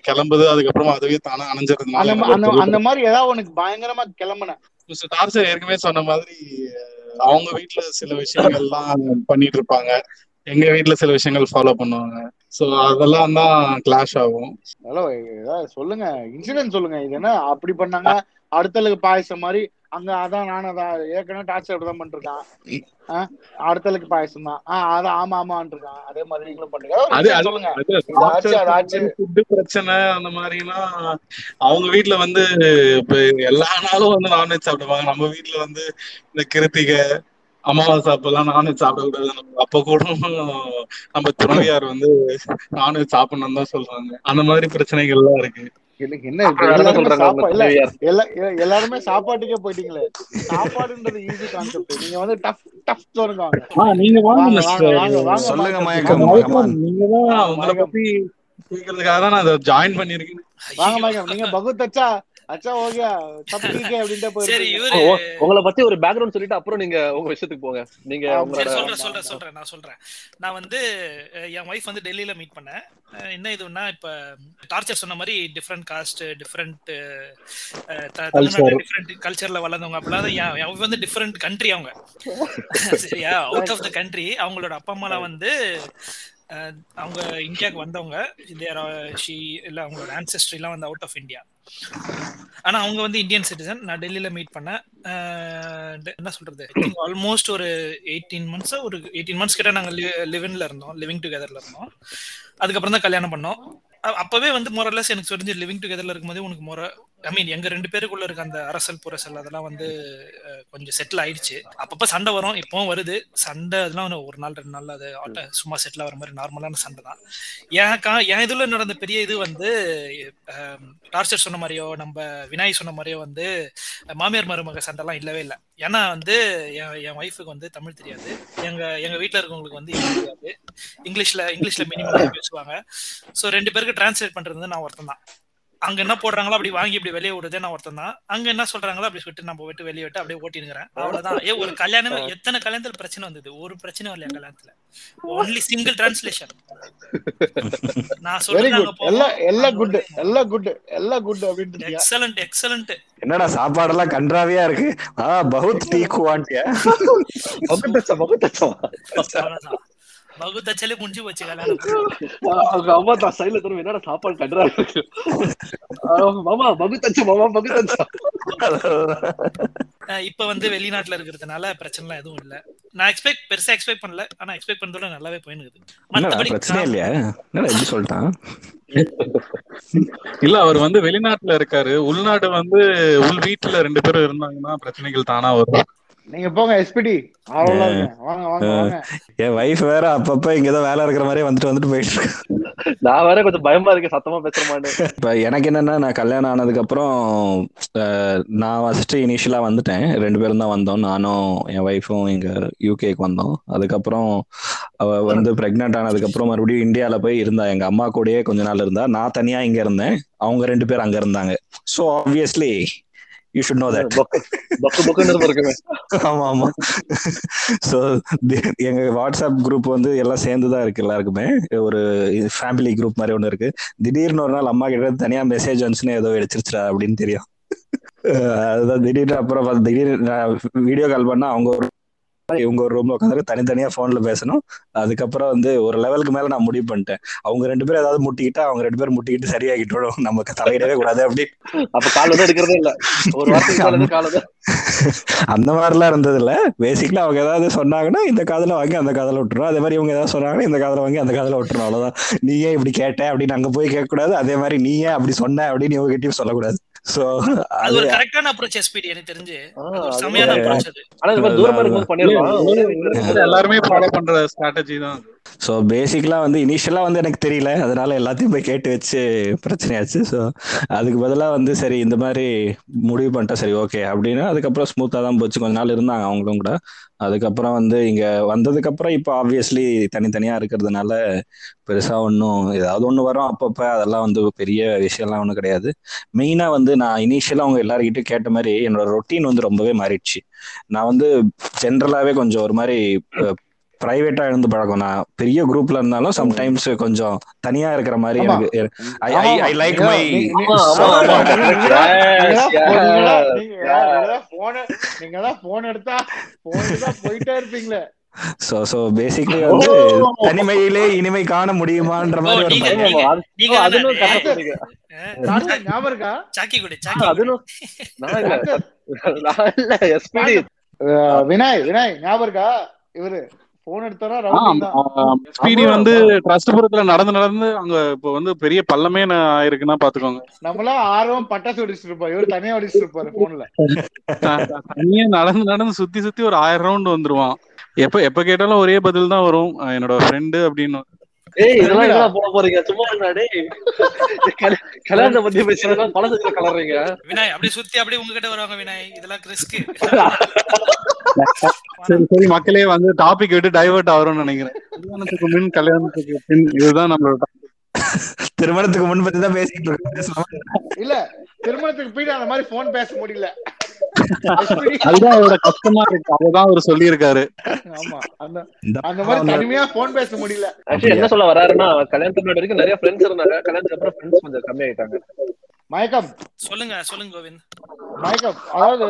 கிளம்புது அதுக்கப்புறமா அதுவே தானே அணைஞ்சிருந்தனால
அந்த மாதிரி ஏதாவது உனக்கு பயங்கரமா கிளம்புன.
மிஸ்டர் டார்ச்சர் ஏற்கனவே சொன்ன மாதிரி அவங்க வீட்ல சில விஷயங்கள்லாம் பண்ணிட்டு இருப்பாங்க. எங்க வீட்ல சில விஷயங்கள் ஃபாலோ பண்ணுவாங்க. சோ அதெல்லாம் தான் கிளாஷ் ஆகும்.
ஹலோ ஏதாவது சொல்லுங்க. இன்சிடென்ட் சொல்லுங்க. இது என்ன அப்படி பண்ணாங்க அடுத்தலுக்கு பாயசம் மாதிரி அங்க அதான் நானும் அதான் ஏற்கனவே டார்ச்சர் அப்படிதான் பண்ணிருக்கான். அடுத்தலுக்கு பாயசம் தான் ஆஹ் அதான் ஆமா இருக்கான் அதே மாதிரி நீங்களும் பண்ணுங்க சொல்லுங்க.
பிரச்சனை அந்த மாதிரினா அவங்க வீட்ல வந்து இப்ப எல்லா நாளும் வந்து நான்வெஜ் சாப்பிடுவாங்க. நம்ம வீட்ல வந்து இந்த கிருத்திகை அமாவாசை அப்பெல்லாம் நான்வெஜ் சாப்பிடக்கூடாது. அப்ப கூட நம்ம துறவியார் வந்து நான்வெஜ் சாப்பிடணும்னு தான் சொல்றாங்க. அந்த மாதிரி பிரச்சனைகள் எல்லாம் இருக்கு.
எனக்கு என்ன எல்லாருமே சாப்பாட்டுக்கே போயிட்டீங்களே. சாப்பாடுன்றது ஈஸி கான்செப்ட் நீங்க வந்து டஃப் டஃப் சொல்லுங்க
நீங்க வாங்க
சொல்லுங்க
மயக்கம்.
நீங்க தான் உங்களை. பத்தி கேட்கறதுக்காக தான் நான் அதை ஜாயின் பண்ணிருக்கேன்
வாங்க. மயக்கம். நீங்க பகுத் அச்சா அச்சா ஓகே தப்பிக்கே
அப்படின்டா
போயிருக்கு உங்களை பத்தி ஒரு பேக்ரவுண்ட் சொல்லிட்டு அப்புறம் நீங்க உங்க விஷயத்துக்கு போங்க. நீங்க
சொல்றேன் சொல்றேன் சொல்றேன் நான் சொல்றேன். நான் வந்து என் ஒய்ஃப் வந்து டெல்லியில மீட் பண்ணேன். என்ன இதுன்னா இப்ப டார்ச்சர் சொன்ன மாதிரி டிஃப்ரெண்ட் காஸ்ட் டிஃப்ரெண்ட் டிஃப்ரெண்ட் கல்ச்சர்ல வளர்ந்தவங்க. அப்படிலாம் வந்து டிஃப்ரெண்ட் கண்ட்ரி அவங்க. சரியா அவுட் ஆஃப் த கண்ட்ரி அவங்களோட அப்பா அம்மாலாம் வந்து அவங்க இந்தியாவுக்கு வந்தவங்க. ஷி இல்ல அவங்களோட ஆன்செஸ்ட்ரிலாம் வந்து அவுட் ஆஃப் இந்தியா ஆனா அவங்க வந்து இந்தியன் சிட்டிசன் நான் டெல்லியில மீட் பண்ணேன். என்ன சொல்றது? ஆல்மோஸ்ட் ஒரு எயிட்டீன் மந்த்ஸ் ஒரு எயிட்டீன் மந்த்ஸ் கிட்ட நாங்க லிவின்ல இருந்தோம். லிவிங் டுகெதர்ல இருந்தோம். அதுக்கப்புறம் தான் கல்யாணம் பண்ணோம். அப்பவே வந்து மொரலஸ் எனக்கு தெரிஞ்சு லிவிங் டுகெதர்ல இருக்கும்போது உனக்கு மொர ஐ மீன் எங்க ரெண்டு பேருக்குள்ள இருக்க அந்த அரசல் புரசல் அதெல்லாம் வந்து கொஞ்சம் செட்டில் ஆயிடுச்சு. அப்பப்ப சண்டை வரும் இப்பவும் வருது. சண்டை அதெல்லாம் ஒரு- ஒரு நாள் ரெண்டு நாள் அது சும்மா செட்டில் ஆகிற மாதிரி நார்மலான சண்டை தான். எனக்கா என் இதுல நடந்த பெரிய இது வந்து டார்ச்சர் சொன்ன மாதிரியோ நம்ம வினாய் சொன்ன மாதிரியோ வந்து மாமியார் மருமக சண்டைலாம் இல்லவே இல்லை. ஏன்னா வந்து என் என் ஒய்ஃபுக்கு வந்து தமிழ் தெரியாது. எங்க எங்க வீட்டில் இருக்கவங்களுக்கு வந்து தெரியாது. இங்கிலீஷ்ல இங்கிலீஷ்ல மினிமம் பேசுவாங்க. ஸோ ரெண்டு பேருக்கு டிரான்ஸ்லேட் பண்றது நான் ஒருத்தன் தான். அங்க என்ன போடுறாங்களோ அப்படி வாங்கி இப்படி வெளியே விடுறதே நான் ஒருத்தன் தான் அங்க என்ன சொல்றாங்களோ அப்படி விட்டு நம்ம விட்டு வெளியே விட்டு அப்படியே ஓட்டினுக்கிறேன். அவ்வளவுதான். ஏ ஒரு கல்யாணம் எத்தனை கல்யாணத்துல பிரச்சனை வந்தது? ஒரு பிரச்சனை வரலையா கல்யாணத்துல? ஒன்லி சிங்கிள் டிரான்ஸ்லேஷன் நான் சொல்றேன்
எல்லாம் எல்லாம் குட் எல்லாம் குட் எல்லாம் குட் அப்படின்ட்டு
எக்ஸலண்ட் எக்ஸலண்ட்
என்னடா சாப்பாடெல்லாம் கன்றாவியா இருக்கு? ஆ பகுத் டீ குவான்ட்டியா?
பகுத்தச்சா பகுத்தச்சா
பகுத்தச்சலே முடிஞ்சு போச்சு
அவங்க அம்மா தான் சைடுல திரும்ப என்னடா சாப்பாடு கட்டுறா இருக்கு ஆ, மாமா பகுத்தச்சா மாமா பகுத்தச்சா
இப்ப வந்து வெளிநாட்டுல இருக்கிறதுனால பிரச்சனை எதுவும் இல்ல. நான் எக்ஸ்பெக்ட் பெருசா எக்ஸ்பெக்ட் பண்ணல. ஆனா எக்ஸ்பெக்ட் பண்ணதோட நல்லாவே போயினுக்குது
பிரச்சனை இல்லையா? என்னடா எப்படி சொல்லிட்டான்
இல்ல அவர் வந்து வெளிநாட்டுல இருக்காரு. உள்நாடு வந்து உள் வீட்டுல ரெண்டு பேரும் இருந்தாங்கன்னா பிரச்சனைகள் தானா வரும்.
நீங்க போங்க எஸ்பிடி அவ்வளவு இருங்க வாங்க வாங்க வாங்க.
என் வைஃப் வேற அப்பப்ப இங்கேதோ வேலை இருக்கிற மாதிரியே வந்துட்டு வந்துட்டு போயிட்டு இருக்கு.
நான் வேற கொஞ்சம் பயமா இருக்கேன் சத்தமா பேசுற மாட்டேன்
இப்ப எனக்கு என்னன்னா நான் கல்யாணம் ஆனதுக்கு அப்புறம் நான் ஃபர்ஸ்ட் இனிஷியலா வந்துட்டேன். ரெண்டு பேரும் தான் வந்தோம். நானும் என் ஒய்ஃபும் இங்க யூகேக்கு வந்தோம். அதுக்கப்புறம் அவ வந்து பிரெக்னென்ட் ஆனதுக்கு அப்புறம் மறுபடியும் இந்தியால போய் இருந்தா. எங்க அம்மா கூடயே கொஞ்ச நாள் இருந்தா. நான் தனியா இங்க இருந்தேன். அவங்க ரெண்டு பேரும் அங்க இருந்தாங்க. So obviously you should know that ஆமா ஆமா. ஸோ எங்க வாட்ஸ்அப் குரூப் வந்து எல்லாம் சேர்ந்து தான் இருக்கு எல்லாருக்குமே. ஒரு ஃபேமிலி குரூப் மாதிரி ஒன்று இருக்கு. திடீர்னு ஒரு நாள் அம்மா கிட்ட தனியா மெசேஜ் வந்துச்சுன்னு ஏதோ எடுச்சிருச்சா அப்படின்னு தெரியும். அதுதான் திடீர்னு அப்புறம் திடீர்னு வீடியோ கால் பண்ணா அவங்க ஒரு இவங்க ஒரு ரூம்ல உட்காந்து தனித்தனியா போன்ல பேசணும். அதுக்கப்புறம் வந்து ஒரு லெவலுக்கு மேல நான் முடிவு பண்ணிட்டேன். அவங்க ரெண்டு பேரும் ஏதாவது முட்டிக்கிட்டா அவங்க ரெண்டு பேரும் முட்டிக்கிட்டு சரியாகிட்டோம் நமக்கு தலையிடவே கூடாது அப்படி.
அப்ப கால் வந்து எடுக்கிறதே இல்ல. ஒரு [laughs]
அந்த மாதிரிலாம் இருந்தது இல்ல பேசிக்கலா அவங்க ஏதாவது சொன்னாங்கன்னா இந்த காதுல வாங்கி அந்த காதுல விட்டுரும் அதே மாதிரி இவங்க ஏதாவது சொன்னாங்கன்னா இந்த காதுல வாங்கி அந்த காதுல விட்டுரும் அவ்வளவுதான். நீ ஏன் இப்படி கேட்ட அப்படின்னு அங்க போய் கேட்க கூடாது அதே மாதிரி நீ ஏன் அப்படி சொன்ன அப்படின்னு இவங்க கிட்டயும் சொல்லக்கூடாது. சோ
அது ஒரு கரெக்டான அப்ரோச் எஸ்பிடி எனக்கு தெரிஞ்சு. செமையான
ஒரு-
அப்ரோச் அது.
ஆனா தூரமா இருக்கும்போது
எல்லாருமே ஃபாலோ பண்ற ஸ்ட்ராட்டஜி தான்.
ஸோ பேசிக்கலாக வந்து இனிஷியலாக வந்து எனக்கு தெரியல. அதனால எல்லாத்தையும் போய் கேட்டு வச்சு பிரச்சனையாச்சு. ஸோ அதுக்கு பதிலாக வந்து சரி இந்த மாதிரி முடிவு பண்ணிட்டேன் சரி ஓகே அப்படின்னு. அதுக்கப்புறம் ஸ்மூத்தாக தான் போச்சு. கொஞ்ச நாள் இருந்தாங்க அவங்களும் கூட. அதுக்கப்புறம் வந்து இங்கே வந்ததுக்கப்புறம் இப்போ ஆப்வியஸ்லி தனித்தனியாக இருக்கிறதுனால பெருசாக ஒன்றும் ஏதாவது ஒன்று வரும் அப்பப்போ. அதெல்லாம் வந்து பெரிய விஷயம்லாம் ஒன்றும் கிடையாது. மெயினாக வந்து நான் இனிஷியலாக அவங்க எல்லாருக்கிட்டையும் கேட்ட மாதிரி என்னோட ரொட்டீன் வந்து ரொம்பவே மாறிடுச்சு. நான் வந்து ஜென்ரலாகவே கொஞ்சம் ஒரு மாதிரி பிரைவேட்டா இருந்து பழக்கம் நான் பெரிய குரூப்ல இருந்தாலும் சம்டைம்ஸ் கொஞ்சம் தனியா இருக்கிற மாதிரி. எனக்கு ஐ லைக் மை
நீங்க- தான் போன் எடுத்தா போன் போயிட்டே இருப்பீங்களே.
சோ சோ பேசிக்கலி வந்து தனிமையிலே இனிமை காண முடியுமான்ற மாதிரி ஒரு
வினய் வினய் ஞாபகம் இருக்கா? இவரு. போன் எடுத்தாரா?
எஸ்பிடி வந்து ட்ரஸ்ட்புரத்துல நடந்து நடந்து அங்க இப்போ வந்து பெரிய பள்ளமே ஆயிருக்குன்னா பாத்துக்கோங்க.
நம்மளாம் ஆர்வம் பட்டாசு வெடிச்சிட்டு இருப்போம். இவர் தனியா வெடிச்சிட்டு இருப்பாரு போன்ல
தனியா நடந்து நடந்து சுத்தி சுத்தி ஒரு ஆயிரம் ரவுண்ட் வந்துருவான். எப்ப எப்ப கேட்டாலும் ஒரே பதில் தான் வரும். என்னோட ஃப்ரெண்டு அப்படின்னு
ஏய் இதெல்லாம் என்ன போட போறீங்க? சும்மா கல்யா- கல்யாணத்தை பத்தி பேசுறதா பழசத்துல கலர்றீங்க.
வினாய் அப்படியே சுத்தி அப்படியே உங்ககிட்ட வருவாங்க வினாய் இதெல்லாம் ரிஸ்க்
சரி சரி மக்களே வந்து டாபிக் விட்டு டைவர்ட் ஆகும்னு நினைக்கிறேன். கல்யாணத்துக்கு முன் கல்யாணத்துக்கு பின் இதுதான் நம்மளோட.
திருமணத்துக்கு முன் பத்தி தான் பேசிட்டு இருக்கோம்?
இல்ல திருமணத்துக்கு போயிட்டு அந்த மாதிரி போன் பேச முடியல.
அதுதான் அவரோட கஷ்டமா இருக்கு. அதுதான் அவர் சொல்லியிருக்காரு.
ஆமா அந்த மாதிரி தனிமையா போன் பேச முடியல.
ஆக்சுவலி என்ன சொல்ல வராருன்னா கல்யாணத்துக்கு முன்னாடி வரைக்கும் நிறைய ஃப்ரெண்ட்ஸ் இருந்தாங்க. கல்யாணத்துக்கு அப்புறம் ஃப்ரெண்ட்ஸ் கொஞ்சம் கம்மி ஆயிட்டாங்க
மயக்கம்.
சொல்லுங்க சொல்லுங்க கோவிந்த்.
மயக்கம். அதாவது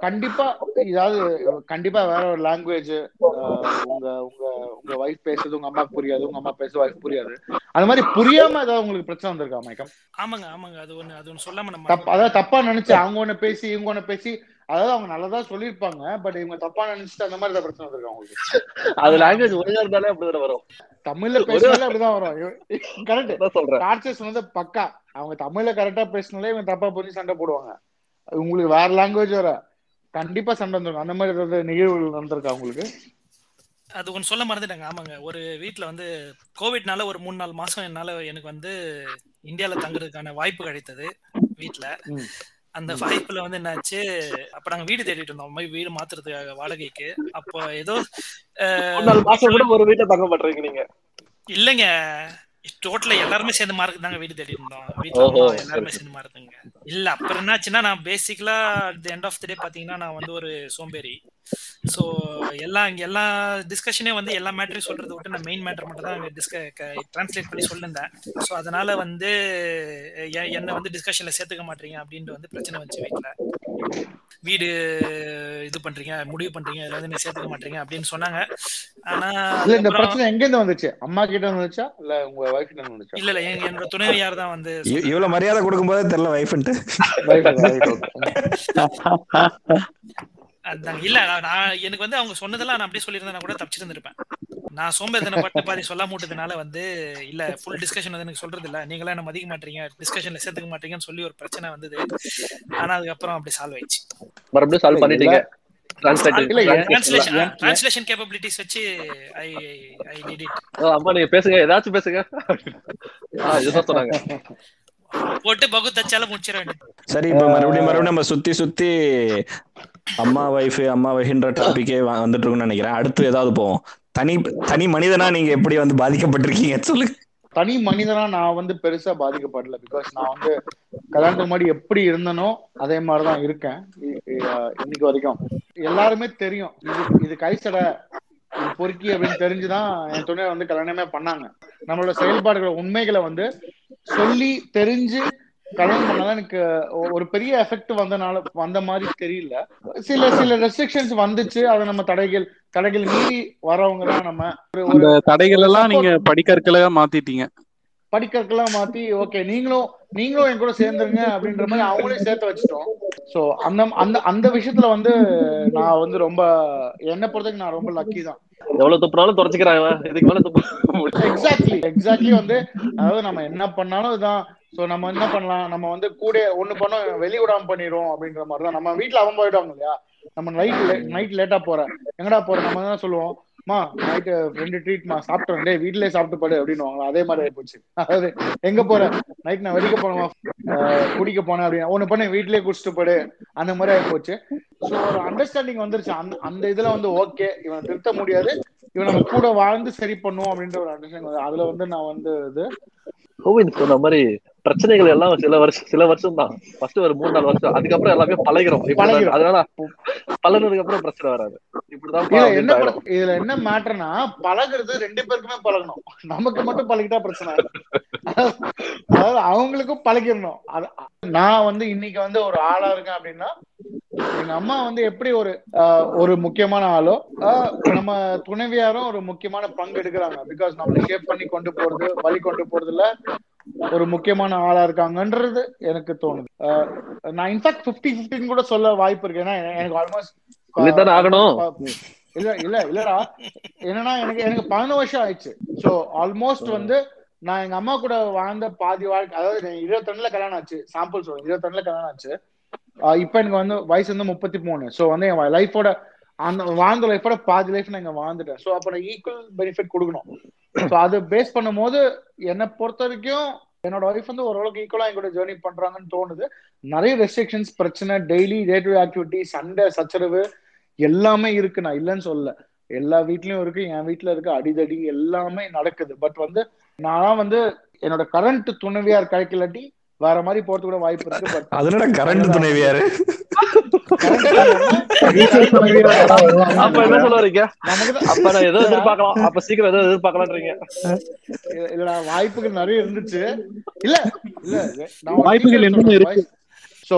கண்டிப்பா இதாவது கண்டிப்பா வேற ஒரு லாங்குவேஜ் உங்க உங்க உங்க வைஃப் பேசுறது உங்க அம்மாக்கு புரியாது உங்க அம்மா பேசுறது வைஃப் புரியாது. அந்த மாதிரி புரியாம ஏதாவது உங்களுக்கு பிரச்சனை வந்திருக்கா மயக்கம்?
ஆமாங்க ஆமாங்க. அது ஒண்ணு அது ஒண்ணு சொல்லாம நம்ம
அதாவது தப்பா நினைச்சு அவங்க ஒண்ணு பேசி இவங்க ஒண்ணு பேசி அதாவது அவங்க நல்லதா சொல்லியிருப்பாங்க பட் இவங்க தப்பா நினைச்சிட்டு அந்த மாதிரி பிரச்சனை வந்திருக்கா உங்களுக்கு
அது லாங்குவேஜ் ஒரே இருந்தாலே அப்படிதான் வரும்.
தமிழ்ல பேசினாலே அப்படிதான் வரும். கரெக்ட்
சொல்றேன்.
டார்ச்சர்ஸ் வந்து பக்கா. அவங்க தமிழ்ல கரெக்டா பேசினாலே இவங்க தப்பா புரிஞ்சு சண்டை போடுவாங்க. உங்களுக்கு வேற லாங்குவேஜ் வர கண்டிப்பா சண்டை வந்துருக்கும் அந்த மாதிரி ஏதாவது நிகழ்வுகள் நடந்திருக்கா உங்களுக்கு?
அது ஒன்று சொல்ல மறந்துட்டாங்க. ஆமாங்க. ஒரு வீட்டில் வந்து கோவிட்னால ஒரு மூணு நாலு மாசம் என்னால எனக்கு வந்து இந்தியாவில் தங்குறதுக்கான வாய்ப்பு கிடைத்தது வீட்டில். அந்த வாய்ப்புல வந்து என்னாச்சு? அப்ப நாங்க வீடு தேடிட்டு இருந்தோம். வீடு மாத்துறதுக்காக வாடகைக்கு. அப்போ ஏதோ
ஒரு வீட்டை தங்க மாட்டீங்க நீங்க.
இல்லைங்க. டோட்டலா எல்லாருமே சேர்ந்து மார்க் தாங்க வீடு தேடி இருந்தோம் வீட்டுல எல்லாருமே
சரி.
சேர்ந்து மார்க்குங்க இல்ல அப்புறம் என்னாச்சுன்னா நான் பேசிக்கலா the end of the day பாத்தீங்கன்னா நான் வந்து ஒரு சோம்பேறி சோ எல்லாம் இங்க எல்லா டிஸ்கஷனே வந்து எல்லா மேட்டரையும் சொல்றதை விட்டு நான் மெயின் மேட்டர் மட்டும் தான் டிஸ்க டிரான்ஸ்லேட் பண்ணி சொல்லியிருந்தேன் ஸோ அதனால வந்து என்னை வந்து டிஸ்கஷன்ல சேர்த்துக்க மாட்டீங்க அப்படின்ட்டு வந்து பிரச்சனை வந்துச்சு வீட்டுல வீடு இது பண்றீங்க முடிவு பண்றீங்க இதுல வந்து நீ சேர்த்துக்க மாட்டீங்க அப்படின்னு சொன்னாங்க. ஆனா
இந்த பிரச்சனை எங்க இருந்து வந்துச்சு? அம்மா கிட்ட வந்துச்சா? இல்ல உங்க வைஃப் கிட்ட வந்துச்சா?
இல்ல இல்ல எங்க- என்னோட துணைவியார் தான் வந்து
இவ்- இவ்வளவு மரியாதை கொடுக்கும் போதே தெரியல வைஃப்ன்ட்டு.
அதாங்க இல்ல நான் நான் எனக்கு வந்து அவங்க சொன்னதெல்லாம் நான் அப்படியே சொல்லியிருந்தா நான் கூட தப்பிச்சிருந்திருப்பேன். நான் சோம்பேறித்தனை பட்டு பாதி சொல்ல மூட்டதுனால வந்து இல்ல ஃபுல் டிஸ்கஷன் வந்து எனக்கு சொல்றது இல்ல. நீங்களா என்ன மதிக்க மாட்டீங்க டிஸ்கஷன்ல சேர்த்துக்க மாட்டீங்கன்னு சொல்லி ஒரு பிரச்சனை வந்தது. ஆனா அதுக்கப்புறம் அப்படி சால்வ் ஆயிடுச்சு.
மறுபடியும் சால்வ் பண்ணிட்டீங்க.
டிரான்ஸ்லேஷன் கேப்பபிலிட்டிஸ் வச்சு ஐ ஐ டிட் இட்
ஓ, அம்மா நீங்க பேசுங்க. ஏதாச்சும் பேசுங்க. ஆ, இதுதான் சொன்னாங்க.
போட்டு பகு தச்சால முடிச்சிட வேண்டியது
சரி இப்ப மறுபடியும் மறுபடியும் நம்ம சுத்தி சுத்தி அம்மா வைஃப் அம்மா வைஃப்ன்ற டாபிக்கே வந்துட்டு இருக்கும்னு நினைக்கிறேன். அடுத்து ஏதாவது போவோம். தனி தனி மனிதனா நீங்க எப்படி வந்து பாதிக்கப்பட்டிருக்கீங்க? சொல்லுங்க.
தனி மனிதனா நான் வந்து பெருசா பாதிக்கப்படல. பிகாஸ் நான் வந்து கல்யாணத்துக்கு முன்னாடி எப்படி இருந்தனோ அதே மாதிரிதான் இருக்கேன். இன்னைக்கு வரைக்கும். எல்லாருமே தெரியும். இது இது கைசடை இது பொறுக்கி அப்படின்னு தெரிஞ்சுதான் என் துணையை வந்து கல்யாணமே பண்ணாங்க. நம்மளோட செயல்பாடுகளோட உண்மைகளை வந்து சொல்லி தெரிஞ்சு கல்யாணம் பண்ணாதான் எனக்கு ஒரு பெரிய எஃபெக்ட் வந்தனால வந்த மாதிரி தெரியல. சில சில ரெஸ்ட்ரிக்ஷன்ஸ் வந்துச்சு. அதை நம்ம தடைகள் தடைகள் மீறி வரவங்க தான் நம்ம
தடைகள் எல்லாம் நீங்க படிக்கற்களை மாத்திட்டீங்க.
படிக்கிறதுக்கெல்லாம் மாத்தி ஓகே நீங்களும் நீங்களும் என் கூட சேர்ந்துருங்க அப்படின்ற மாதிரி அவங்களையும் சேர்த்து வச்சுட்டோம். சோ அந்த அந்த அந்த விஷயத்துல வந்து நான் வந்து ரொம்ப என்னை பொறுத்தவரைக்கும் நான் ரொம்ப லக்கி தான்.
எவ்வளவு துப்புனாலும் தொடச்சுக்கிறான் இவன். இதுக்கு மேல.
எக்ஸாக்ட்லி எக்ஸாக்ட்லி வந்து அதாவது நம்ம என்ன பண்ணாலும் இதான் சோ நம்ம என்ன பண்ணலாம்? நம்ம வந்து கூட ஒண்ணு பண்ணோம் வெளிய விடாம பண்ணிடுவோம் அப்படின்ற மாதிரி தான் நம்ம வீட்டுல அவன் போயிடுவாங்க இல்லையா? நம்ம நைட் நைட் லேட்டா போறேன். எங்கடா போற? நம்ம தான் சொல்லுவோம். மா நைட்டு ரெண்டு ட்ரீட்மா சாப்பிட்டோம் டே வீட்லயே சாப்பிட்டு படு அப்படின்னு அதே மாதிரி ஆயிப்போச்சு அதாவது எங்க போற? நைட் நான் வெடிக்க போனோமா குடிக்க போனேன் அப்படின்னு. ஒண்ணு பண்ண வீட்லயே குடிச்சிட்டு படு. அந்த மாதிரி ஆயிப்போச்சு சோ ஒரு அண்டர்ஸ்டாண்டிங் வந்துருச்சு. அந்த அந்த இதுல வந்து ஓகே இவனை திருத்த முடியாது. இவன் நம்ம கூட வாழ்ந்து சரி பண்ணுவோம் அப்படின்ற ஒரு அண்டர்ஸ்டாண்டிங் அதுல வந்து நான் வந்து இது
கோவிந்த் சொன்ன மாதிரி பிரச்சனைகள் எல்லாம் சில வருஷம் சில வருஷம் தான் ஃபர்ஸ்ட் ஒரு மூணு நாலு வருஷம். அதுக்கப்புறம் எல்லாமே பழகிறோம். அதனால பழகுனதுக்கு அப்புறம் பிரச்சனை வராது. இப்படிதான்
என்ன இதுல என்ன மேட்டர்னா பழகுறது ரெண்டு பேருக்குமே பழகணும். நமக்கு மட்டும் பழகிட்டா பிரச்சனை அதாவது அவங்களுக்கும் பழகிடணும். அது நான் வந்து இன்னைக்கு வந்து ஒரு ஆளா இருக்கேன் அப்படின்னா எங்க அம்மா வந்து எப்படி ஒரு ஒரு முக்கியமான ஆளோ ஆஹ், நம்ம துணைவியாரும் ஒரு முக்கியமான பங்கு எடுக்கிறாங்க. பிகாஸ் நம்மளை ஷேப் பண்ணி கொண்டு போறது வழி கொண்டு போறதுல ஒரு முக்கியமான ஆளா இருக்காங்கன்றது எனக்கு தோணுது. நான் இன்ஃபேக்ட் பிப்டி பிப்டின்னு கூட சொல்ல வாய்ப்பு இருக்கு. ஏன்னா எனக்கு ஆல்மோஸ்ட்
ஆகணும்.
இல்ல இல்ல இல்லடா. என்னன்னா எனக்கு எனக்கு பதினொரு வருஷம் ஆயிடுச்சு. சோ ஆல்மோஸ்ட் வந்து நான் எங்க அம்மா கூட வாழ்ந்த பாதி வாழ்க்கை அதாவது இருபத்தொன்னுல கல்யாணம் ஆச்சு. சாம்பிள் சொல்றேன். இருபத்தொன்னுல கல்யாணம் ஆச்சு. இப்ப எனக்கு வந்து வயசு வந்து முப்பத்தி மூணு. சோ வந்து என் லைஃபோட அந்த வாழ்ந்த லைஃபோட பாதி லைஃப் நான் இங்க வாழ்ந்துட்டேன். சோ அப்ப நான் ஈக்குவல் பெனிஃபிட் கொடுக்கணும். சோ அது பேஸ் பண்ணும்போது என்னை பொறுத்த வரைக்கும் என்னோட ஒய்ஃப் வந்து ஓரளவுக்கு ஈக்குவலா என் கூட ஜேர்னி பண்றாங்கன்னு தோணுது. நிறைய ரெஸ்ட்ரிக்ஷன்ஸ் பிரச்சனை டெய்லி டே டு ஆக்டிவிட்டி சண்டை சச்சரவு எல்லாமே இருக்கு. நான் இல்லைன்னு சொல்லல. எல்லா வீட்லயும் இருக்கு என் வீட்ல இருக்கு அடிதடி எல்லாமே நடக்குது. பட் வந்து நான் வந்து என்னோட கரண்ட் துணைவியார் கிடைக்கலாட்டி வேற மாதிரி போறது கூட வாய்ப்பு இருக்கு. பட்
அதனோட கரண்ட் துணைவியாரு?
அப்ப என்ன சொல்ல வரீங்க?
நமக்கு
அப்ப நான் ஏதோ எதிர்பார்க்கலாம்? அப்ப சீக்கிரம் ஏதோ எதிர்பார்க்கலான்றீங்க.
இல்லடா வாய்ப்புகள் நிறைய இருந்துச்சு. இல்ல இல்ல
வாய்ப்புகள் என்னென்ன இருக்கு?
சோ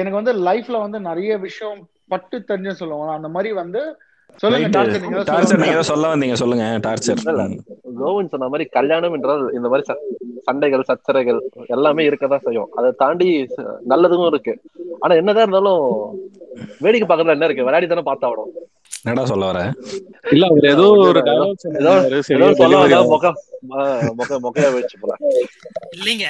எனக்கு வந்து லைஃப்ல வந்து நிறைய விஷயம் பட்டு தெரிஞ்சுன்னு சொல்லுவாங்க அந்த மாதிரி வந்து சொல்லுங்க டாக்டர் நீங்க ஏதோ
டார்ச்சர் நீங்க
சொல்லுங்க.
ஏதோ சொல்ல வந்தீங்க சொல்லுங்க டார்ச்சர்
இல்ல. கோவிந்த் சொன்ன மாதிரி கல்யாணம் என்றால் இந்த மாதிரி ச- சண்டைகள் சச்சரைகள் எல்லாமே இருக்கதான் செய்யும். அதை தாண்டி நல்லதும் இருக்கு. ஆனா என்னதான் இருந்தாலும் வேடிக்கை பார்க்கறதுல என்ன இருக்கு? விளையாடி தானே பார்த்தாகணும்
என்னடா சொல்ல வர?
இல்ல அவர் ஏதோ ஒரு
இல்லைங்க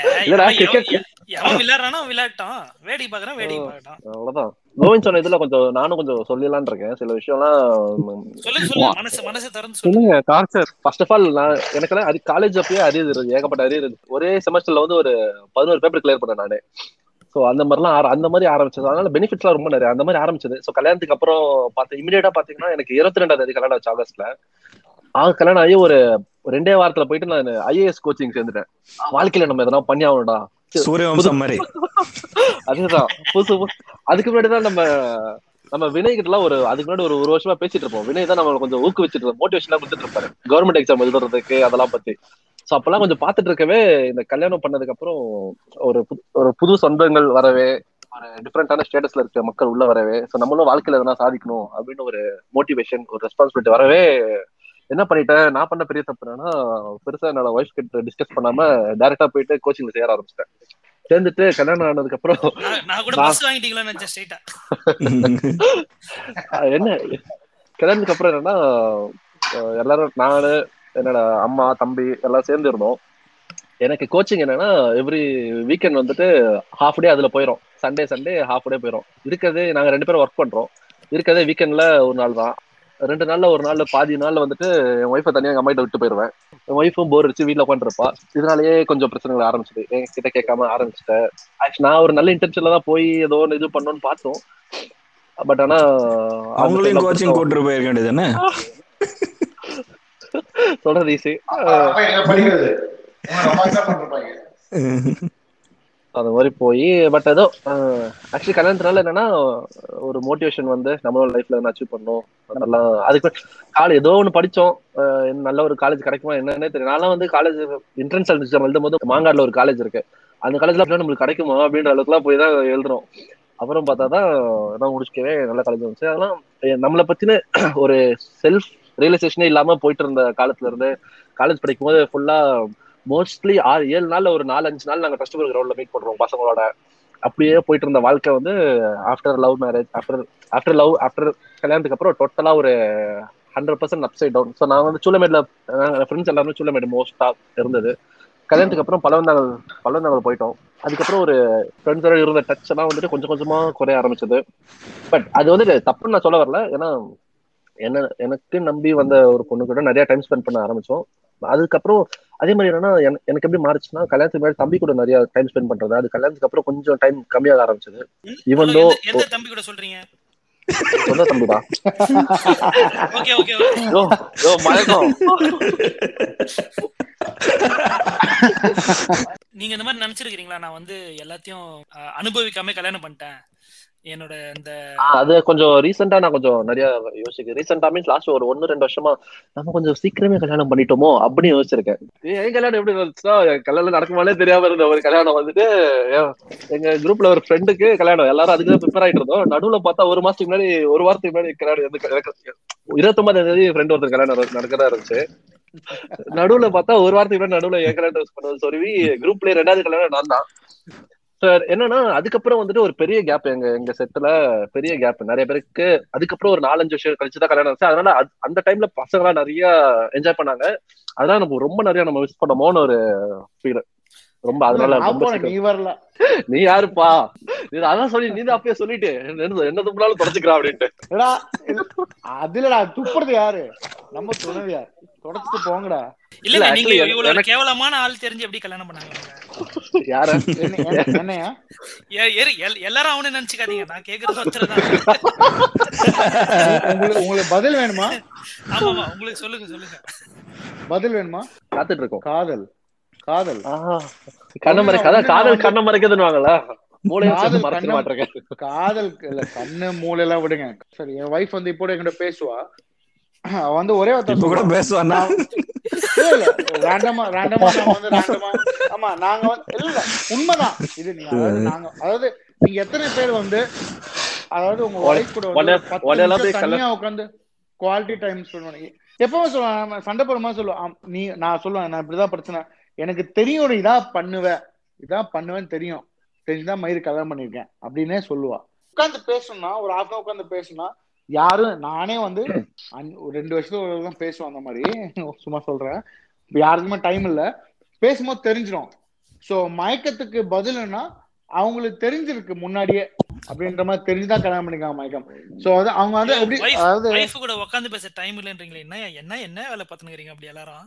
விளையாடுறானோ? விளையாட்டான். வேடிக்கை பாக்குறான் வேடிக்கை பார்க்கட்டான்
அவ்வளவுதான். கோவிந்த் சொன்ன இதுல கொஞ்சம் நானும் கொஞ்சம் சொல்லலாம்னு இருக்கேன். சில விஷயம்லாம்
சொல்லுங்க சொல்லுங்க மனசு மனசு திறந்து சொல்லுங்க
சொல்லுங்க டார்ச்சர்
ஃபர்ஸ்ட் ஆஃப் ஆல் நான் எனக்கெல்லாம் அது காலேஜ் அப்பயே இருக்கு ஏகப்பட்ட இருக்கு ஒரே செமஸ்டர்ல வந்து ஒரு பதினோரு பேப்பர் கிளியர் பண்ணேன் நானு. ஸோ அந்த மாதிரிலாம் ஆர- அந்த மாதிரி ஆரம்பிச்சது. அதனால பெனிஃபிட்ஸ்லாம் ரொம்ப நிறைய அந்த மாதிரி ஆரம்பிச்சது. ஸோ கல்யாணத்துக்கு அப்புறம் பார்த்து இமீடியட்டா பாத்தீங்கன்னா எனக்கு இருபத்தி ரெண்டாம் தேதி கல்யாணம் ஆச்சு ஆகஸ்ட்ல. ஆ கல்யாணம் ஆகி ஒரு ரெண்டே வாரத்துல போயிட்டு நான் ஐஏஎஸ் கோச்சிங் சேர்ந்துட்டேன். வாழ்க்கையில நம்ம எதனா பண்ணி ஆகணும்டா.
சூரியவம்சம் மாதிரி.
அதுதான் புதுசு அதுக்கு முன்னாடி தான் நம்ம நம்ம வினய் கிட்ட எல்லாம் ஒரு அதுக்கு முன்னாடி ஒரு ஒரு வருஷமா பேசிட்டு இருப்போம். வினய் தான் நம்ம கொஞ்சம் ஊக்குவிச்சிட்டு இருப்போம் மோட்டிவேஷனா கொடுத்துட்டு இருப்பாரு. கவர்மெண்ட் எக்ஸாம் எழுதுறதுக்கு அதெல்லாம் பத்தி. சோ அப்பெல்லாம் கொஞ்சம் பாத்துட்டு இருக்கவே இந்த கல்யாணம் பண்ணதுக்கு அப்புறம் ஒரு புது- ஒரு புது சொந்தங்கள் வரவே ஒரு டிஃப்ரெண்டான ஸ்டேட்டஸ்ல இருக்க மக்கள் உள்ள வரவே சோ நம்மளும் வாழ்க்கையில எதனா சாதிக்கணும் அப்படின்னு ஒரு மோட்டிவேஷன் ஒரு ரெஸ்பான்சிபிலிட்டி வரவே என்ன பண்ணிட்டேன் நான் பண்ண பெரிய தப்பு என்னன்னா பெருசா என்னோட ஒய்ஃப் கிட்ட டிஸ்கஸ் பண்ணாம டைரக்டா போயிட்டு கோச்சிங்ல சேர ஆரம்பிச்சிட்டேன். சேர்ந்துட்டு கல்யாணம் ஆனதுக்கு அப்புறம் [laughs] என்ன? கல்யாணத்துக்கு அப்புறம் என்னன்னா எல்லாரும் நானு என்னோட அம்மா தம்பி எல்லாம் சேர்ந்து இருந்தோம் எனக்கு கோச்சிங் என்னன்னா எவ்ரி வீக்கெண்ட் வந்துட்டு ஹாஃப் டே அதுல போயிடும் சண்டே சண்டே ஹாஃப் டே போயிடும் இருக்கிறதே நாங்க ரெண்டு பேரும் ஒர்க் பண்றோம். இருக்கிறதே வீக்கெண்ட்ல ஒரு நாள் தான். ரெண்டு நாள்ல ஒரு நாள்ல பாதி நாள்ல வந்துட்டு என் ஒய்ஃபை தனியா எங்க அம்மாயிட்ட விட்டு போயிருவேன். என் ஒய்ஃபும் போர் அடிச்சு வீட்டுல உட்காந்துருப்பா இதனாலயே கொஞ்சம் பிரச்சனைகள் ஆரம்பிச்சது. என் கிட்ட கேட்காம ஆரம்பிச்சிட்டேன் ஆக்சுவலி நான் ஒரு நல்ல இன்டென்ஷன்ல தான் போய் ஏதோ ஒன்று இது பண்ணணும்னு பார்த்தோம். பட் ஆனா
அவங்களையும் கோச்சிங் கூட்டு போயிருக்க வேண்டியது [laughs] என்ன
சொல்றது ஈஸி [laughs] அந்த மாதிரி போய் பட் ஏதோ ஆக்சுவலி கல்யாணத்தினால என்னன்னா ஒரு மோட்டிவேஷன் வந்து நம்மளோட லைஃப்ல என்ன அச்சீவ் பண்ணும் அதெல்லாம் அதுக்கு காலேஜ் ஏதோ ஒன்று படிச்சோம். நல்ல ஒரு காலேஜ் கிடைக்குமா என்னன்னே தெரியும் நான்லாம் வந்து காலேஜ் என்ட்ரன்ஸ் எக்ஸாம் எழுதும் போது மாங்காடுல ஒரு காலேஜ் இருக்கு. அந்த காலேஜ்ல நம்மளுக்கு கிடைக்குமா அப்படின்ற அளவுக்குலாம் போய் தான் எழுதுறோம். அப்புறம் பார்த்தா தான் நான் முடிச்சுக்கவே நல்ல காலேஜ் வந்துச்சு. அதெல்லாம் நம்மளை பத்தின ஒரு செல்ஃப் ரியலைசேஷனே இல்லாம போயிட்டு இருந்த காலத்துல இருந்து காலேஜ் படிக்கும் போது ஃபுல்லா மோஸ்ட்லி ஆறு ஏழு நாள் ஒரு நாலு அஞ்சு நாள் நாங்க ஃபர்ஸ்ட் கிரௌண்ட்ல மீட் பண்றோம் பசங்களோட. அப்படியே போயிட்டு இருந்த வாழ்க்கை வந்து after love marriage after after love after கல்யாணத்துக்கு அப்புறம் டோட்டலா ஒரு hundred percent upside down so நான் வந்து சூளமேட்ல ஃப்ரெண்ட்ஸ் எல்லாருமே சூளமேடு மோஸ்டா இருந்தது. கல்யாணத்துக்கு அப்புறம் பலவந்தாங்கல் பலவந்தாங்கல் போயிட்டோம். அதுக்கப்புறம் ஒரு ஃப்ரெண்ட்ஸோட இருந்த டச் எல்லாம் வந்துட்டு கொஞ்சம் கொஞ்சமா குறைய ஆரம்பிச்சது. பட் அது வந்து தப்புன்னு நான் சொல்ல வரல. ஏன்னா என்ன எனக்கு நம்பி வந்த ஒரு பொண்ணு கூட நிறைய டைம் ஸ்பெண்ட் பண்ண ஆரம்பிச்சோம். அதுக்கப்புறம் அதே மாதிரி என்னன்னா எனக்கு- எனக்கு எப்படி மாறுச்சுன்னா கல்யாணத்துக்கு முன்னாடி தம்பி கூட நிறைய டைம் ஸ்பெண்ட் பண்றது. அது கல்யாணத்துக்கு அப்புறம் கொஞ்சம் டைம் கம்மியாக ஆரம்பிச்சது.
எந்த- எந்த தம்பி கூட சொல்றீங்க?
சொந்த தம்பிடா.
Okay okay okay.
யோ யோ மயக்கம்.
நீங்க இந்த மாதிரி நினைச்சிருக்கீங்களா நான் வந்து எல்லாத்தையும் அனுபவிக்காம கல்யாணம் பண்ணிட்டேன். என்னோட இந்த
அது கொஞ்சம் ரீசெண்டா நான் கொஞ்சம் நிறைய யோசிக்கிறேன். ரீசெண்டா மீன்ஸ் லாஸ்ட் ஒரு ஒன்னு ரெண்டு வருஷமா நம்ம கொஞ்சம் சீக்கிரமே கல்யாணம் பண்ணிட்டோமோ அப்படின்னு யோசிச்சிருக்கேன். ஏய், என் கல்யாணம் எப்படி இருந்துச்சுன்னா என் கல்யாணம் நடக்குமானே தெரியாம இருந்த ஒரு கல்யாணம் வந்துட்டு எங்க குரூப்ல ஒரு ஃப்ரெண்டுக்கு கல்யாணம். எல்லாரும் அதுக்கு தான் ப்ரிப்பேர் ஆயிட்டு இருந்தோம். நடுவுல பார்த்தா ஒரு மாசத்துக்கு முன்னாடி ஒரு வாரத்துக்கு முன்னாடி கல்யாணம் இருபத்தொன்பதாம் தேதி ஃப்ரெண்ட் ஒருத்தர் கல்யாணம் நட- நடக்கதா இருந்துச்சு. நடுவுல பார்த்தா ஒரு வாரத்துக்கு முன்னாடி நடுவுல என் கல்யாணம் பண்ணது. சொருவி குரூப்ல ரெண்டாவது கல்யாணம் நான் தான். சார் என்னன்னா அதுக்கப்புறம் வந்துட்டு ஒரு பெரிய கேப் எங்க எங்க செட்ல பெரிய கேப் நிறைய பேருக்கு அதுக்கப்புறம் ஒரு நாலஞ்சு வருஷம் கழிச்சு தான் கல்யாணம் ஆச்சு. அதனால அது- அந்த டைம்ல பசங்களா நிறைய என்ஜாய் பண்ணாங்க. அதனால நம்ம ரொம்ப நிறைய நம்ம மிஸ் பண்ணமோன்னு ஒரு ஃபீல் ரொம்ப அதனால
நான் நீ வரல.
நீ யாருப்பா? நீ அதான் சொல்லி நீ தான் அப்பயே சொல்லிட்டு என்ன என்ன துப்புனாலும் தொடச்சுக்கிறா அப்படின்ட்டு.
எடா, இது- அதுலடா துப்புறது யாரு? நம்ம துணைவியார் தொடச்சிட்டு போங்கடா.
இல்ல நீங்க இவ்வளவு கேவலமான ஆள் தெரிஞ்சு எப்படி கல்யாணம் பண்ணாங்க?
யார? [laughs]
என்ன- என்ன- என்னையா?
எல்லாரும் அவனு நினைச்சுக்காதீங்க. நான் கேக்குறது
உங்களுக்கு உங்களுக்கு பதில் வேணுமா?
உங்களுக்கு சொல்லுங்க சொல்லுங்க.
பதில் வேணுமா?
காத்துட்டு இருக்கோம்
காதல். காதல்
கண்ண மறைக்க அதான்
ஒண்ணு நான்
காதல் கண்ண சேர்த்து
காதல் கண்ணு மூளை எல்லாம் விடுங்க. சரி என் வைஃப் வந்து இப்போ என்கிட்ட பேசுவா. வந்து ஒரே வார்த்தை
கூட. பேசுவானா?
ரேண்டமா ரேண்டமா வந்து ரேண்டமா ஆமா நாங்க வந்து இல்ல உண்மைதான். இது நீங்க அதாவது நாங்க அதாவது நீங்க எத்தனை பேர் வந்து அதாவது உங்க வைஃப் கூட வந்து தனியா உட்காந்து குவாலிட்டி டைம் பண்ணி எப்பவும் சொல்லுவாங்க சண்டை போடுமா சொல்லுவோம். நீ நான் சொல்லுவேன் நான் இப்படிதான் பிரச்சனை. எனக்கு தெரியும் நீ இதான் பண்ணுவ. இதான் பண்ணுவேன்னு தெரியும். தெரிஞ்சுதான் மயிறு கல்யாணம் பண்ணிருக்கேன் அப்படின்னே சொல்லுவா. உட்காந்து பேசணும்னா ஒரு ஹாஃப் உட்காந்து பேசணும்னா யாரும் நானே வந்து ரெண்டு வருஷத்துல ஒரு தான் பேசுவேன் அந்த மாதிரி. சும்மா சொல்றேன். யாருக்குமே டைம் இல்ல. பேசும்போது தெரிஞ்சிடும் சோ மயக்கத்துக்கு பதில்னா அவங்களுக்கு தெரிஞ்சிருக்கு முன்னாடியே அப்படின்ற மாதிரி தெரிஞ்சுதான் கல்யாணம் பண்ணிக்காங்க மயக்கம். சோ அது அவங்க வந்து எப்படி அதாவது
கூட உட்காந்து பேச டைம் இல்லன்றீங்களே. என்ன என்ன என்ன வேலை பார்த்துனுக்கிறீங்க அப்படி எல்லாரும்?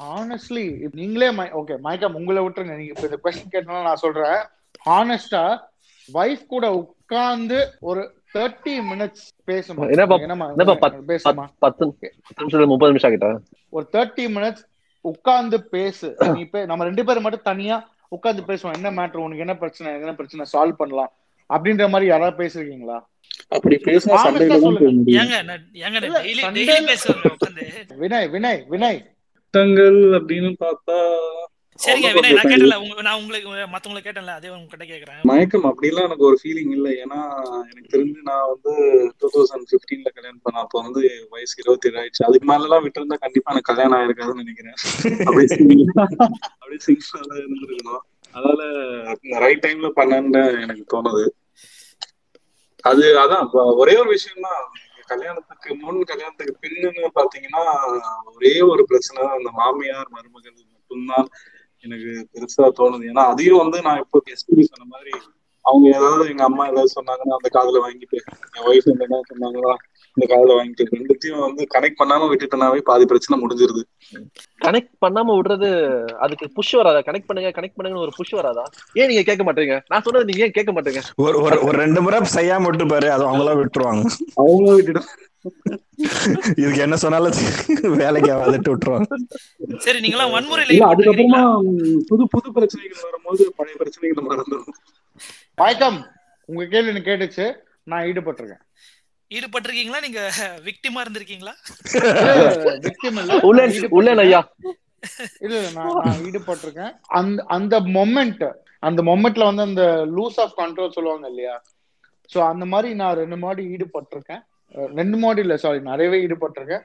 ஹானஸ்ட்லி நீங்களே ஓகே மயக்கம் உங்களை விட்டுருங்க. நீங்க இப்ப இந்த கொஸ்டின் கேட்டனால நான் சொல்றேன். ஹானஸ்டா வைஃப் கூட உட்கார்ந்து ஒரு தேர்ட்டி மினிட்ஸ் பேசணும்
முப்பது நிமிஷம் ஆகிட்டா?
ஒரு தேர்ட்டி மினிட்ஸ் உட்கார்ந்து பேசு. [clears throat] நீ நம்ம ரெண்டு பேரும் மட்டும் தனியா உட்கார்ந்து பேசுவோம். என்ன மேட்ரு உனக்கு என்ன பிரச்சனை? என்ன பிரச்சனை? சால்வ் பண்ணலாம். அப்படின்ற மாதிரி யாராவது பேசிருக்கீங்களா?
அப்படி பேசினா
வினய் வினய் வினய்.
திட்டங்கள் அப்படின்னு பார்த்தா
சரிங்க வினய் நான் கேட்டல நான் உங்களுக்கு மத்தவங்களை கேட்டேன்ல அதே உங்ககிட்ட கேக்குறேன்.
மயக்கம் அப்படிலாம் எனக்கு ஒரு ஃபீலிங் இல்லை. ஏன்னா எனக்கு தெரிஞ்சு நான் வந்து டூ தௌசண்ட் பிப்டீன்ல கல்யாணம் பண்ண அப்போ வந்து வயசு இருபத்தி ஏழு ஆயிடுச்சு. அதுக்கு மேல எல்லாம் விட்டு இருந்தா கண்டிப்பா எனக்கு கல்யாணம் ஆயிருக்காதுன்னு நினைக்கிறேன். அப்படியே அப்படியே சிங்கிளா இருந்திருக்கணும். அதனால ரைட் டைம்ல பண்ணேன்னு எனக்கு தோணுது. அது அதான் ஒரே ஒரு விஷயம் தான் கல்யாணத்துக்கு முன் கல்யாணத்துக்கு பின்னுன்னு பாத்தீங்கன்னா ஒரே ஒரு பிரச்சனை அந்த மாமியார் மருமகள் மட்டும்தான். எனக்கு பெருசா தோணுது. ஏன்னா அதையும் வந்து நான் இப்போ எஸ்பிபி சொன்ன மாதிரி அவங்க ஏதாவது எங்க அம்மா ஏதாவது சொன்னாங்கன்னா அந்த காதுல வாங்கிட்டு என் ஒய்ஃப் என்ன சொன்னாங்களா இந்த காதுல வாங்கிட்டு ரெண்டுத்தையும் வந்து கனெக்ட் பண்ணாம விட்டுட்டனாவே பாதி பிரச்சனை முடிஞ்சிருது.
கனெக்ட் பண்ணாம விடுறது அதுக்கு புஷ் வராதா? கனெக்ட் பண்ணுங்க கனெக்ட் பண்ணுங்கன்னு ஒரு புஷ் வராதா? ஏன் நீங்க கேட்க மாட்டீங்க? நான் சொன்னது நீங்க ஏன் கேட்க மாட்டீங்க?
ஒரு ஒரு ஒரு ரெண்டு முறை செய்யாம விட்டு பாரு அது அவங்களா விட்டுருவாங்க.
அவங்க விட்டுட்டு
இதுக்கு என்ன சொன்னாலும் வேலைக்கு ஆகாதுட்டு விட்டுருவாங்க.
சரி நீங்களாம் வன்முறையில
இல்ல
ஈடுபட்டுருக்கீங்களா?
அதுக்கப்புறமா புது புது பிரச்சனைகள் வரும்போது பழைய பிரச்சனைகள் மறந்துடும்
மயக்கம் உங்க கேள்வி எனக்கு கேட்டுச்சு. நான் ஈடுபட்டிருக்கேன்.
ஈடுபட்டிருக்கீங்களா? நீங்க விக்டிமா இருந்திருக்கீங்களா?
Victim இல்ல, [laughs]
உள்ளே
நான் ஈடுபட்டிருக்கேன்.
உள்ளே ஐயா.
இல்ல நான் ஈடுபட்டிருக்கேன். அந்த அந்த மொமெண்ட் அந்த மொமெண்ட்ல வந்து அந்த லூஸ் ஆஃப் கண்ட்ரோல் சொல்லுவாங்க இல்லையா? சோ அந்த மாதிரி நான் ரெண்டு மாடி ஈடுபட்டிருக்கேன். ரெண்டு மாடி இல்ல சாரி நிறையவே ஈடுபட்டிருக்கேன்.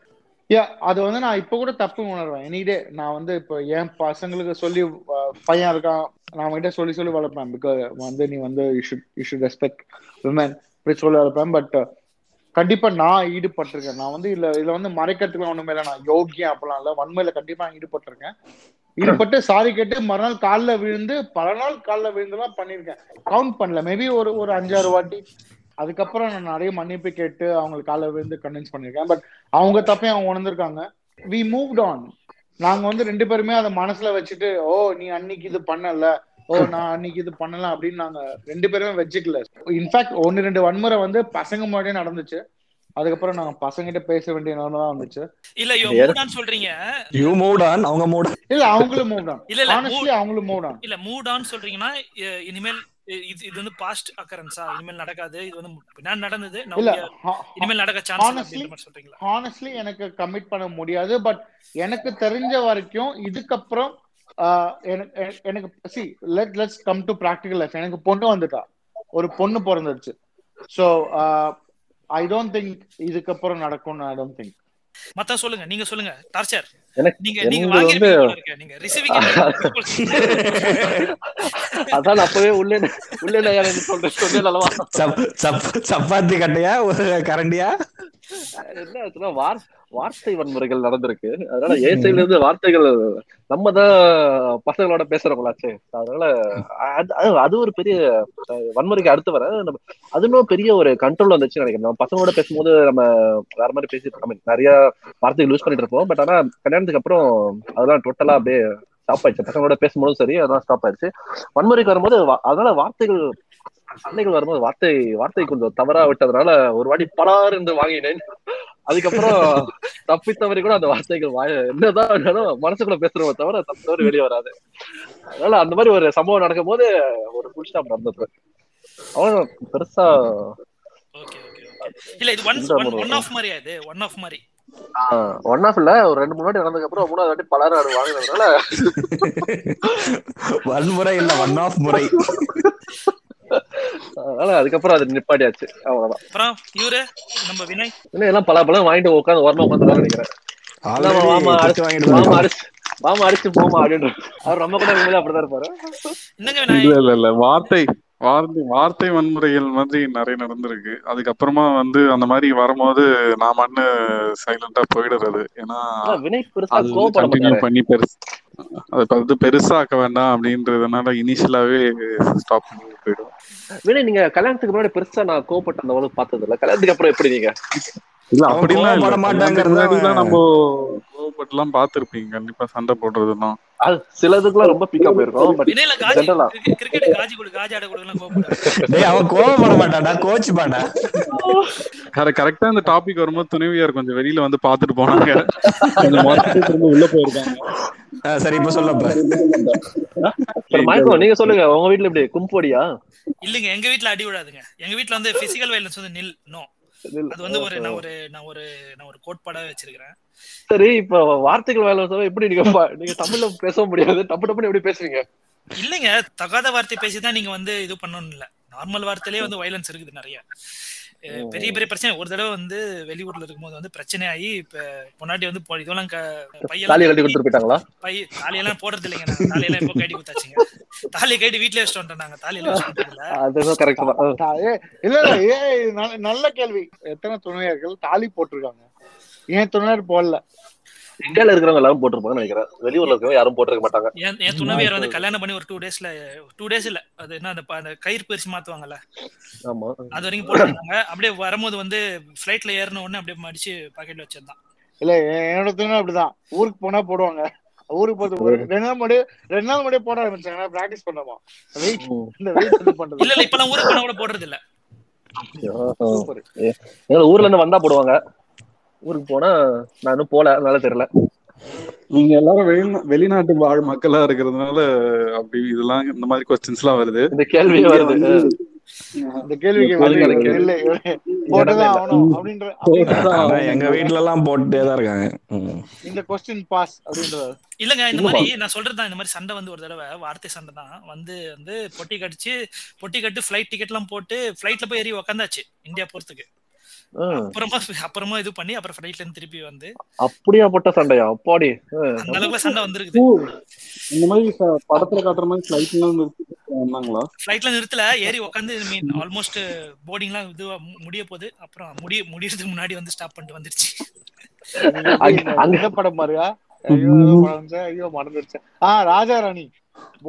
யா அது வந்து நான் இப்ப கூட தப்பு உணர்வேன். எனிடே நான் வந்து இப்போ என் பசங்களுக்கு சொல்லி பையன் இருக்கான். நான் அவன்கிட்ட சொல்லி சொல்லி வளர்ப்பேன். பிகாஸ் வந்து நீ வந்து you should you should respect women இப்படி சொல்லி வளர்ப்பேன். பட் கண்டிப்பா நான் ஈடுபட்டிருக்கேன். நான் வந்து இல்ல இதுல வந்து மறைக்கிறதுக்கு ஒண்ணுமே இல்லை. நான் யோகியம் அப்பெல்லாம் இல்ல. வன்மையில கண்டிப்பா நான் ஈடுபட்டிருக்கேன். ஈடுபட்டு சாரி கேட்டு மறுநாள் காலில் விழுந்து பல நாள் காலில் விழுந்துலாம் பண்ணியிருக்கேன் கவுண்ட் பண்ணல. மேபி ஒரு ஒரு அஞ்சாறு வாட்டி. அதுக்கப்புறம் நான் நிறைய மன்னிப்பு கேட்டு அவங்களுக்கு காலில் விழுந்து கன்வின்ஸ் பண்ணியிருக்கேன். பட் அவங்க தப்பையும் அவங்க உணர்ந்திருக்காங்க. வி மூவ்ட் ஆன் நாங்க வந்து ரெண்டு பேருமே அதை மனசுல வச்சுட்டு ஓ நீ அன்னைக்கு இது பண்ணல. ஓ நான் அன்னைக்கு இது பண்ணல அப்படின்னு நாங்க ரெண்டு பேருமே வச்சுக்கல. இன்ஃபேக்ட் ஒன்னு ரெண்டு வன்முறை வந்து பசங்க முன்னாடியே நடந்துச்சு. அதுக்கப்புறம் நாங்க பசங்கிட்ட பேச வேண்டிய நிலைமை தான் வந்துச்சு.
இல்ல யோ மூடான்னு சொல்றீங்க.
யூ மூட் ஆன் அவங்க மூட்
இல்ல அவங்களும் மூவ் ஆன்
இல்ல
ஆனஸ்ட்லி அவங்களும் மூவ் ஆன்
இல்ல மூட் ஆன் சொல்றீங்கன்னா இனிமேல் இது இது வந்து பாஸ்ட் அக்கரன்ஸா இனிமேல் நடக்காது. இது வந்து பின்னாடி நடந்தது. இனிமேல் நடக்க சான்ஸ் சொல்றீங்களா?
ஹானஸ்ட்லி எனக்கு கமிட் பண்ண முடியாது. பட் எனக்கு தெரிஞ்ச வரைக்கும் இதுக்கப்புறம் எனக்கு see let let's come to practical life எனக்கு பொண்ணு வந்துட்டா. ஒரு பொண்ணு பிறந்துருச்சு. ஸோ ஐ டோன்ட் திங்க் இதுக்கப்புறம் நடக்கும்னு ஐ டோன்ட் திங்க்
மத்த சொல்லுங்க. நீங்க சொல்லுங்க. டார்ச்சர் நீங்க நீங்க வாங்கிருப்பீங்க நீங்க [laughs] ரிசீவிங்
அதான் அப்பவே உள்ளே உள்ளே சொல்றேன். சொன்னேன் அல்லவா
சப் சப் சப்பாத்தி கட்டையா ஒரு கரண்டியா?
என்ன ஆச்சுன்னா வார் வார்த்தை வன்முறைகள் நடந்திருக்கு. அதனால ஏ சைடுல இருந்து வார்த்தைகள் நம்ம தான் பசங்களோட பேசுறவங்களாச்சே அதனால அது- அது- ஒரு பெரிய வன்முறைக்கு அடுத்து வர நம்ம அது இன்னும் பெரிய ஒரு கண்ட்ரோல் வந்துச்சுன்னு நினைக்கிறேன். நம்ம பசங்களோட பேசும்போது நம்ம வேற மாதிரி பேசிட்டு mean, நிறைய வார்த்தைகள் யூஸ் பண்ணிட்டு இருப்போம். பட் ஆனா கல்யாணத்துக்கு அப்புறம் அதெல்லாம் டோட்டலா அப்படியே ஸ்டாப் ஆயிடுச்சு. பசங்களோட பேசும்போதும் சரி அதெல்லாம் ஸ்டாப் ஆயிடுச்சு. வன்முறைக்கு வரும்போது அதனால வார்த்தைகள் சண்டைகள் வரும்போது வார்த்தை வார்த்தை கொஞ்சம் தவறா விட்டதுனால ஒரு வாட்டி பலார் என்று வாங்கினேன். அதுக்கப்புறம் தப்பி தவறி கூட அந்த வார்த்தைகள் வாய என்னதான் மனசுக்குள்ள பேசுறவங்க தவிர தப்பு தவறி வெளியே வராது. அதனால அந்த மாதிரி ஒரு சம்பவம் நடக்கும் போது ஒரு ஃபுல் ஸ்டாப் நடந்தது. அவன் பெருசா
இல்ல இது ஒன் ஆஃப் மாதிரியா இது? ஒன் ஆஃப் மாதிரி.
ஒன் ஆஃப் இல்ல ஒரு ரெண்டு மூணு வாட்டி நடந்ததுக்கு அப்புறம் மூணாவது வாட்டி பலர் ஆடு வாங்கினதுனால.
வன்முறை இல்ல ஒன் ஆஃப் முறை.
அதனால அதுக்கப்புறம் அது நிப்பாட்டியாச்சு. அவ்வளவுதான்.
அப்புறம் இவரு நம்ம வினய்.
இன்னும் எல்லாம் பல பழம் வாங்கிட்டு உட்காந்து ஓரமா உட்காந்து நினைக்கிறேன். மாமா
திட்டு வாங்கிட்டு
மாமா அடிச்சு மாமா அடிச்சு போமா அப்படின்னு அவர் நம்ம கூட அப்படிதான் இருப்பாரு.
இல்ல இல்ல வார்த்தை. வார்த்தை வார்த்தை வன்முறைகள் மாதிரி நிறைய நடந்திருக்கு. அதுக்கப்புறமா வந்து அந்த மாதிரி வரும்போது நான் மண்ணு சைலண்டா போயிடுறது. ஏன்னா கண்டினியூ பண்ணி பெருசு அது வந்து பெருசாக்க வேண்டாம் அப்படின்றதுனால இனிஷியலாவே ஸ்டாப் பண்ணி போயிடுவோம்
வினய் நீங்க கல்யாணத்துக்கு முன்னாடி பெருசா நான் கோவப்பட்ட அந்த பார்த்தது இல்ல கல்யாணத்துக்கு அப்புறம் எப்படி நீங்க?
இல்ல அப்படிலாம் இல்ல.
கோவப்பட மாட்டாங்கிறது
நம்ம கோவப்பட்டுலாம் பார்த்திருப்பீங்க. கண்டிப்பா சண்டை போடுறதுலாம்.
அது சிலதுக்குலாம் ரொம்ப பிக்கா போயிருக்கும் பட்
வினய்ல காஜி கிரிக்கெட் காஜி கொடு காஜி ஆட கொடுக்கலாம் கோபப்படுவாரு
டேய் அவன் கோவப்பட மாட்டான்டா கோச் பாண்டா.
கரெக்டா இந்த டாபிக் வரும்போது துணைவியார் கொஞ்சம் வெளியில வந்து பாத்துட்டு போனாங்க. கொஞ்சம் மொத்தத்துல திரும்ப உள்ள போயிருக்காங்க.
சரி இப்ப சொல்லப்ப
மயக்கம் நீங்க சொல்லுங்க உங்க வீட்ல எப்படி கும்போடியா
இல்லைங்க எங்க வீட்ல அடி விடாதுங்க எங்க வீட்ல வந்து பிசிக்கல் வயலன்ஸ் வந்து நில் நோ அது வந்து ஒரு நான் ஒரு நான் ஒரு நான் ஒரு கோட்பாடாவே வச்சிருக்கிறேன்.
சரி இப்ப வார்த்தைகள் வேலை எப்படி நீங்க நீங்க தமிழ்ல பேச முடியாது. டப்பு டப்புன்னு எப்படி பேசுவீங்க?
இல்லைங்க தகாத வார்த்தை பேசிதான் நீங்க வந்து இது பண்ணணும் இல்ல. நார்மல் வார்த்தையிலே வந்து வயலன்ஸ் இருக்குது நிறைய. பெரிய பெரிய பிரச்சனை. ஒரு தடவை வந்து வெளியூர்ல இருக்கும்போது வந்து பிரச்சனை ஆகி இப்ப முன்னாடி வந்து பொ- இதெல்லாம்
தாலி
பையெல்லாம்
கட்டி
கட்டி-
கொடுத்துட்டு போயிட்டாங்களா?
பை தாலியெல்லாம் போடுறது இல்லைங்க தாலியெல்லாம் இப்போ கட்டி குத்தாச்சுங்க தாலியை கட்டி வீட்லயே வச்சுட்டு வந்துட்டோம் நாங்க. இல்ல
அதுதான் கரெக்ட் தான்.
இல்ல இல்ல நல்ல கேள்வி. எத்தனை துணையர்கள் தாலி போட்டிருக்காங்க? ஏன் துணையர் போடல?
இந்தியால இருக்கிறவங்க எல்லாரும் போட்டிருப்பாங்கன்னு நினைக்கிறேன். வெளியூர்ல இருக்கிறவங்க யாரும் போட்டிருக்க மாட்டாங்க.
என் என் துணைவியார் வந்து கல்யாணம் பண்ணி ஒரு டூ டேஸ்ல டூ டேஸ் இல்ல. அது என்ன அந்த கயிறு பிரிச்சு மாத்துவாங்கல்ல.
ஆமா.
அது வரைக்கும் போட்டுருந்தாங்க அப்படியே வரும்போது வந்து ஃபிளைட்ல ஏறின உடனே அப்படியே மடிச்சு பாக்கெட்ல வச்சிருந்தான்
இல்ல என்னோட துணை அப்படிதான். ஊருக்கு போனா போடுவாங்க. ஊருக்கு ஒரு ரெண்டு நாள் முன்னாடி ரெண்டு நாள் முன்னாடியே போட ஆரம்பிச்சாங்க. பிராக்டிஸ் பண்ணோமா? வெயிட். இந்த வெயிட் பண்றது.
இல்ல இல்ல இப்பெல்லாம் ஊருக்கு போனா கூட போடுறது இல்ல
ஊர்ல இருந்து வந்தா போடுவாங்க. ஊருக்கு போனா நான் இன்னும் போல அதனால தெரியல.
நீங்க எல்லாரும் வெளிநா வெளிநாட்டு வாழ் மக்களா இருக்கிறதுனால அப்படி இதெல்லாம் இந்த மாதிரி கொஸ்டின்ஸ் எல்லாம் வருது.
இந்த வருது. கேள்வி-
ஆனா எங்க வீட்ல எல்லாம் போட்டுட்டே தான் இருக்காங்க.
இந்த கொஸ்டின் பாஸ் அப்படின்றது.
இல்லங்க இந்த மாதிரி நான் சொல்றதுதான் இந்த மாதிரி சண்டை வந்து ஒரு தடவை வார்த்தை சண்டை தான் வந்து வந்து பொட்டி கடிச்சு பொட்டி கட்டு ஃபிளைட் டிக்கெட் எல்லாம் போட்டு ஃபிளைட்ல போய் ஏறி உக்காந்தாச்சு இந்தியா போறதுக்கு. அப்புறமா அப்புறமா இது பண்ணி அப்புறம் ஃபிளைட்ல இருந்து திருப்பி வந்து
அப்படியா போட்ட சண்டையா? அப்பாடி.
அந்த அளவுக்கு சண்டை வந்திருக்குது.
இந்த மாதிரி படத்துல காட்டுற மாதிரி ஃபிளைட் எல்லாம் நிறுத்திட்டு வந்தாங்களா?
ஃபிளைட்ல நிறுத்தல. ஏறி உட்காந்து மீன் ஆல்மோஸ்ட் போர்டிங்லாம் இது முடிய போகுது அப்புறம் முடிய முடியறதுக்கு முன்னாடி வந்து ஸ்டாப் பண்ணிட்டு வந்துருச்சு.
அங்க-
படம் பாருயா. ஐயோ. ஐயோ மறந்துருச்சு. ஆ ராஜா ராணி.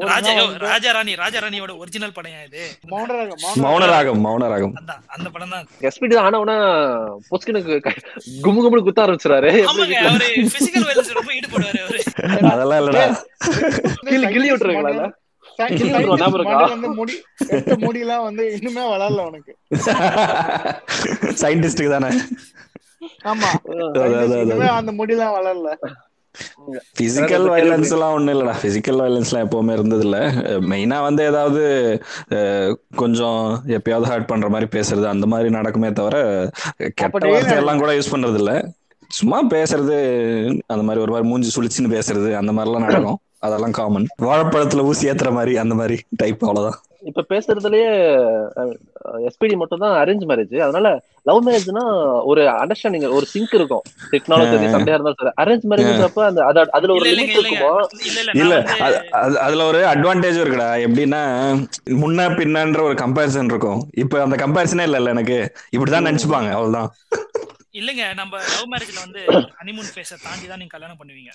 ராஜா ராஜா ராணி ராஜா ராணியோட ஒரிஜினல் படம் இது?
மௌனராகம்
மௌனராகம்.
அந்த படம் தான்.
தான் ஆனவனா பொஸ்கினுக்கு கும்மு குத்த ஆரம்பிச்சிடாரு
ஆமாங்க அவரு பிசிக்கல் வயலன்ஸ் ரொம்ப ஈடுபடுவாரு அவரு. [laughs]
அதெல்லாம் இல்லடா.
கிள்ளி கிள்ளி
எடுத்த முடியெல்லாம் வந்து இன்னுமே வளரல உனக்கு
சயின்டிஸ்டுக்கு தானே?
ஆமா. அந்த முடியெல்லாம் வளரல.
பிசிக்கல் வயலன்ஸ் எல்லாம் ஒண்ணும் இல்லடா. பிசிக்கல் வயலன்ஸ் எல்லாம் எப்பவுமே இருந்தது இல்ல மெயினா வந்து ஏதாவது கொஞ்சம் எப்பயாவது ஹர்ட் பண்ற மாதிரி பேசுறது அந்த மாதிரி நடக்குமே தவிர கெட்ட வார்த்தை எல்லாம் கூட யூஸ் பண்றது இல்ல சும்மா பேசுறது அந்த மாதிரி ஒரு மாதிரி மூஞ்சி சுளிச்சுன்னு பேசுறது அந்த மாதிரி எல்லாம் நடக்கும். அதெல்லாம் காமன் வாழைப்பழத்துல ஊசி ஏத்துற மாதிரி அந்த மாதிரி டைப் அவ்வளவுதான்.
இப்ப பேசுறதுலயே எஸ்பிடி மட்டும் தான் அரேஞ்ச் மேரேஜ் அதனால லவ் மேரேஜ்னா ஒரு அண்டர்ஸ்டாண்டிங் ஒரு சிங்க் இருக்கும். டெக்னாலஜி சண்டையா இருந்தாலும் சரி. அரேஞ்ச் மேரேஜ்ன்றப்ப அந்த அத- அதுல ஒரு லிமிட் இருக்குமோ?
இல்ல
அதுல ஒரு அட்வான்டேஜ் இருக்குடா. எப்படின்னா முன்ன பின்னன்ற ஒரு கம்பேரிசன் இருக்கும். இப்ப அந்த கம்பேரிசனே இல்ல இல்ல எனக்கு. இப்படிதான் நினைச்சுப்பாங்க அவ்வளவுதான்.
இல்லைங்க நம்ம லவ் மேரேஜ்ல வந்து ஹனிமூன் ஃபேஸ தாண்டி தான் நீங்க கல்யாணம் பண்ணுவீங்க.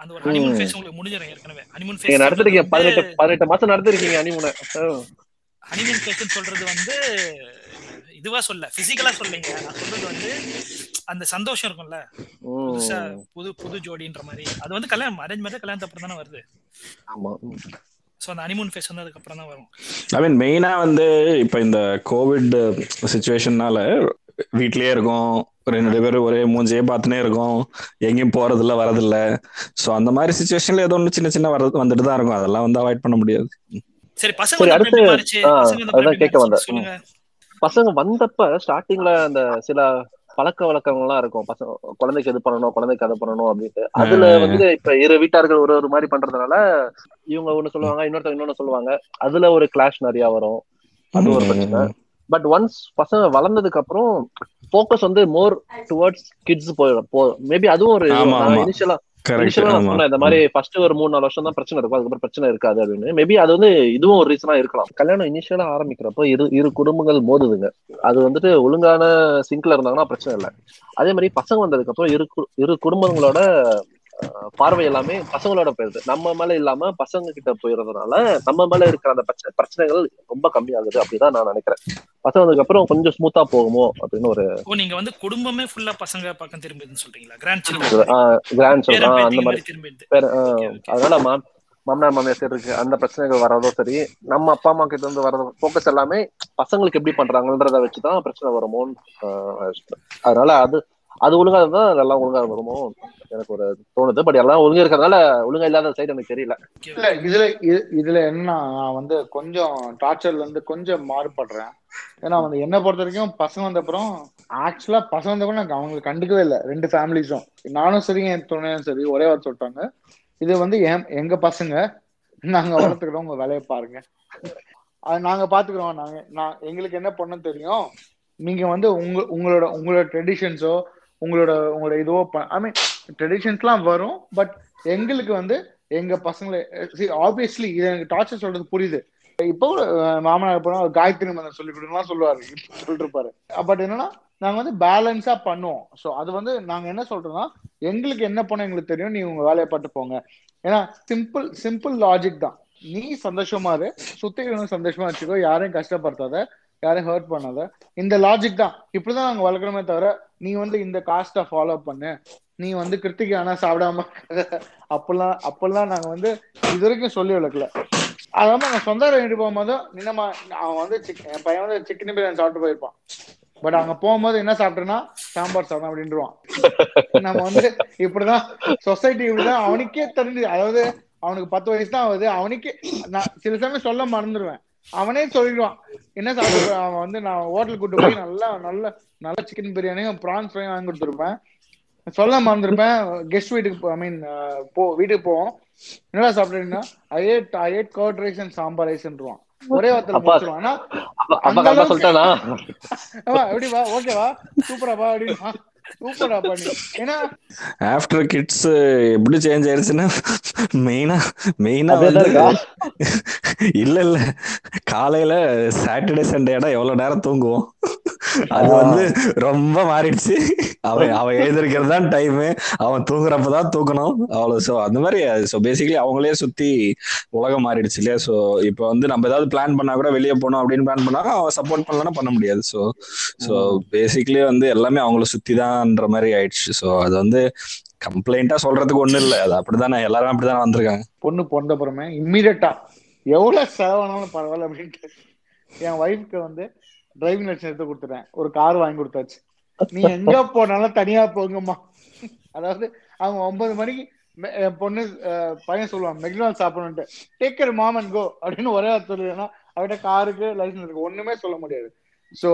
அந்த ஒரு ஹனிமூன். ஃபேஸ் உங்களுக்கு முடிஞ்சிடும் ஏற்கனவே. ஹனிமூன் ஃபேஸ்
நடத்திருக்கீங்க பதினெட்டு பதினெட்டு மாசம் நடத்திருக்கீங்க அனிமுனை
ஹனிமூன் ஃபேஸ்னு சொல்றது வந்து இதுவா சொல்ல பிசிக்கலா சொல்லலைங்க நான் சொல்றது வந்து அந்த சந்தோஷம் இருக்கும்ல. புதுசா புது புது ஜோடின்ற மாதிரி. அது வந்து கல்யாணம் அரேஞ்ச் மேரேஜ் கல்யாணத்து அப்புறம் தானே வருது.
ஆமா.
சோ அந்த ஹனிமூன் ஃபேஸ் வந்து அதுக்கு அப்புறம் தான் வரும்.
ஐ மீன் மெயினா வந்து இப்ப இந்த கோவிட் சுச்சுவேஷன்னால வீட்லயே இருக்கோம். ரெண்டு பேரும் ஒரே மூஞ்சியே பார்த்துனே இருக்கோம். எங்கேயும் போறதில்ல வரதில்ல. சோ அந்த மாதிரி சுச்சுவேஷன்ல ஏதோ ஒன்று சின்ன சின்ன வர வந்துட்டு தான் இருக்கும். அதெல்லாம் வந்து அவாய்ட் பண்ண முடியாது.
சரி பசங்க
அடுத்து-
எப்படி மாறிச்சு?
ஆ,
பசங்க வந்து
அதான் கேட்க? வந்தேன். பசங்க வந்தப்ப ஸ்டார்டிங்ல அந்த சில பழக்க வழக்கங்கள்லாம் இருக்கும். பசங்க குழந்தைக்கு இது பண்ணணும் குழந்தைக்கு அதை பண்ணணும் அப்படின்ட்டு. அதுல. வந்து இப்ப இரு வீட்டார்கள் ஒரு ஒரு மாதிரி பண்றதுனால இவங்க ஒண்ணு சொல்லுவாங்க இன்னொருத்தவங்க இன்னொன்னு சொல்லுவாங்க. அதுல ஒரு கிளாஷ் நிறைய வரும். அது ஒரு பிரச்சனை. பட் ஒன்ஸ் பசங்க வளர்ந்ததுக்கு அப்புறம் ஃபோக்கஸ் வந்து மோர் டுவர்ட்ஸ் கிட்ஸ் போயிடும் போ மேபி அதுவும் ஒரு. இனிஷியலா இந்த மாதிரி ஃபர்ஸ்ட் ஒரு மூணு நாலு வருஷம் தான் பிரச்சனை இருக்கும். அதுக்கப்புறம் பிரச்சனை இருக்காது அப்படின்னு. மேபி அது வந்து இதுவும் ஒரு ரீசனா இருக்கலாம். கல்யாணம் இனிஷியலா ஆரம்பிக்கிறப்போ இரு இரு குடும்பங்கள் மோதுதுங்க. அது வந்துட்டு ஒழுங்கான சிங்க்ல இருந்தாங்கன்னா பிரச்சனை இல்லை. அதே மாதிரி பசங்க வந்ததுக்கு அப்புறம் இரு இரு குடும்பங்களோட பார்வை எல்லாமே பசங்களோட போயிருது. நம்ம மேல இல்லாம பசங்க கிட்ட போயிருந்ததுனால நம்ம மேல இருக்கிற அந்த பிரச்சனை பிரச்சனைகள் ரொம்ப கம்மியாகுது அப்படிதான் நான் நினைக்கிறேன். பசங்க வந்ததுக்கு அப்புறம் கொஞ்சம் ஸ்மூத்தா போகுமோ அப்படின்னு ஒரு
நீங்க வந்து குடும்பமே ஃபுல்லா பசங்க பக்கம் திரும்பிதுன்னு சொல்றீங்களா? கிராண்ட் சில்ட்ரன்
கிராண்ட் சொல்றான் அந்த மாதிரி. அதனால மா மாமனார் மாமியார் இருக்கு. அந்த பிரச்சனைகள் வர்றதோ சரி நம்ம அப்பா அம்மா கிட்ட இருந்து வர்றது ஃபோக்கஸ் எல்லாமே பசங்களுக்கு எப்படி பண்றாங்கன்றத வச்சுதான் பிரச்சனை வருமோன்னு அதனால அது அது ஒழுங்கா இருந்தா அதெல்லாம் ஒழுங்கா வருமோ? எனக்கு ஒரு தோணுது. பட் எல்லாம் ஒழுங்கா இருக்கிறதுனால ஒழுங்கா இல்லாத சைடு எனக்கு தெரியல.
இல்ல இதுல இதுல என்ன நான் வந்து கொஞ்சம் டார்ச்சர்ல இருந்து கொஞ்சம் மாறுபடுறேன். ஏன்னா வந்து என்ன பொறுத்த வரைக்கும் பசங்க வந்த அப்புறம் ஆக்சுவலா பசங்க வந்த அப்புறம் எனக்கு அவங்களுக்கு கண்டுக்கவே இல்லை. ரெண்டு ஃபேமிலிஸும் நானும் சரி என் துணையும் சரி ஒரே வார்த்தை சொல்லிட்டாங்க. இது வந்து என்- எங்க பசங்க நாங்க வளர்த்துக்கிறோம் உங்க வேலையை பாருங்க. அது நாங்க பாத்துக்கிறோம். நாங்க நான் எங்களுக்கு என்ன பண்ணணும் தெரியும். நீங்க வந்து உங்க உங்களோட உங்களோட ட்ரெடிஷன்ஸோ உங்களோட உங்களோட இதுவோ ஐ மீன் ட்ரெடிஷன்ஸ்லாம் வரும் பட் எங்களுக்கு வந்து எங்க பசங்களை ஆப்வியஸ்லி இது எனக்கு டார்ச்சர் சொல்றது புரியுது. இப்போ மாமனார் போனா காயத்ரி மந்திரம் சொல்லி கொடுக்கலாம் சொல்லுவாரு சொல்லிட்டு இருப்பாரு பட் என்னன்னா நாங்க வந்து பேலன்ஸா பண்ணுவோம். ஸோ அது வந்து நாங்க என்ன சொல்றோம்னா எங்களுக்கு என்ன பண்ண எங்களுக்கு தெரியும் நீ உங்க வேலையை பார்த்து போங்க. ஏன்னா சிம்பிள் சிம்பிள் லாஜிக் தான். நீ சந்தோஷமா இரு சுத்தி சந்தோஷமா வச்சுக்கோ யாரையும் கஷ்டப்படுத்தாத. யாரையும் ஹர்ட் பண்ணாத. இந்த லாஜிக் தான். இப்படிதான் நாங்க வளர்க்கணுமே தவிர நீ வந்து இந்த காஸ்ட ஃபாலோ பண்ணு. நீ வந்து கிருத்திகை ஆனா சாப்பிடாம அப்பெல்லாம் அப்பெல்லாம் நாங்க வந்து இது வரைக்கும் சொல்லி வளர்க்கல. அதாம நான் சொந்த வீட்டு போகும்போது நின்னமா அவன் வந்து என் பையன் வந்து சிக்கன் பிரியாணி சாப்பிட்டு போயிருப்பான். பட் அங்க போகும்போது என்ன சாப்பிட்டேன்னா சாம்பார் சாதம் அப்படின்றான் நம்ம வந்து இப்படிதான் சொசைட்டி இப்படிதான் அவனுக்கே தெரிஞ்சு அதாவது அவனுக்கு பத்து வயசு தான் ஆகுது அவனுக்கே நான் சில சமயம் சொல்ல மறந்துடுவேன் அவனே சொல்லிடுவான். என்ன சாப்பிட்டு அவன் வந்து நான் ஹோட்டல் கூட்டு போய் நல்லா நல்ல நல்ல சிக்கன் பிரியாணியும் ப்ரான்ஸ் ஃப்ரையும் வாங்கி கொடுத்துருப்பேன். சொல்ல மறந்துருப்பேன். கெஸ்ட் வீட்டுக்கு ஐ மீன் போ வீட்டுக்கு போவோம். என்னடா சாப்பிட்டீங்கன்னா I ate I ate curd rice and sambar ரைஸ்ன்றான் ஒரே வார்த்தையில. முடிச்சிருவான். ஆனா
அப்ப அப்ப
அந்த
கரெக்டா
அளவுக்கு-
சொல்லிட்டானா?
வா எப்படி வா ஓகேவா? சூப்பராப்பா அப்படின்னு. சூப்பராப்பா நீ. ஏன்னா
ஆஃப்டர் கிட்ஸ் எப்படி சேஞ்ச் ஆயிருச்சுன்னா மெயினா மெயினா
தான்?
இல்ல இல்ல. காலையில சாட்டர்டே சண்டேடா எவ்வளவு நேரம் தூங்குவோம். அது வந்து ரொம்ப மாறிடுச்சு. அவன் அவன் எழுந்திருக்கிறது தான் டைம் அவன் தூங்குறப்பதான் தூக்கணும். அவ்வளவு சோ அந்த மாதிரி சோ பேசிக்கலி அவங்களே சுத்தி உலகம் மாறிடுச்சு இல்லையா? சோ இப்போ வந்து நம்ம ஏதாவது பிளான் பண்ணா கூட வெளியே போகணும் அப்படின்னு பிளான் பண்ணா அவன் சப்போர்ட் பண்ணலன்னா பண்ண முடியாது. சோ சோ பேசிக்கலி வந்து எல்லாமே அவங்கள சுத்தி தான்ன்ற மாதிரி ஆயிடுச்சு. சோ அது வந்து கம்ப்ளைண்டா சொல்றதுக்கு ஒண்ணு இல்ல. அது அப்படிதானே எல்லாரும் அப்படிதானே வந்திருக்காங்க.
பொண்ணு பிறந்த அப்புறமே இம்மீடியட்டா எவ்வளவு செலவானாலும் பரவாயில்ல அப்படின்ட்டு என் ஒய்ஃப்க்கு வந்து டிரைவிங் லைசன்ஸ் எடுத்து கொடுத்துட்டேன். ஒரு கார் வாங்கி கொடுத்தாச்சு. நீ எங்க போனாலும் தனியா போங்கம்மா. அதாவது அவங்க ஒன்பது மணிக்கு என் பொண்ணு பையன் சொல்லுவான் மெக்டானல் சாப்பிடணுன்ட்டு டேக் கேர் மாமன் கோ அப்படின்னு ஒரே சொல்லுவேன்னா அவட்ட காருக்கு லைசன்ஸ் இருக்கு. ஒண்ணுமே சொல்ல முடியாது. சோ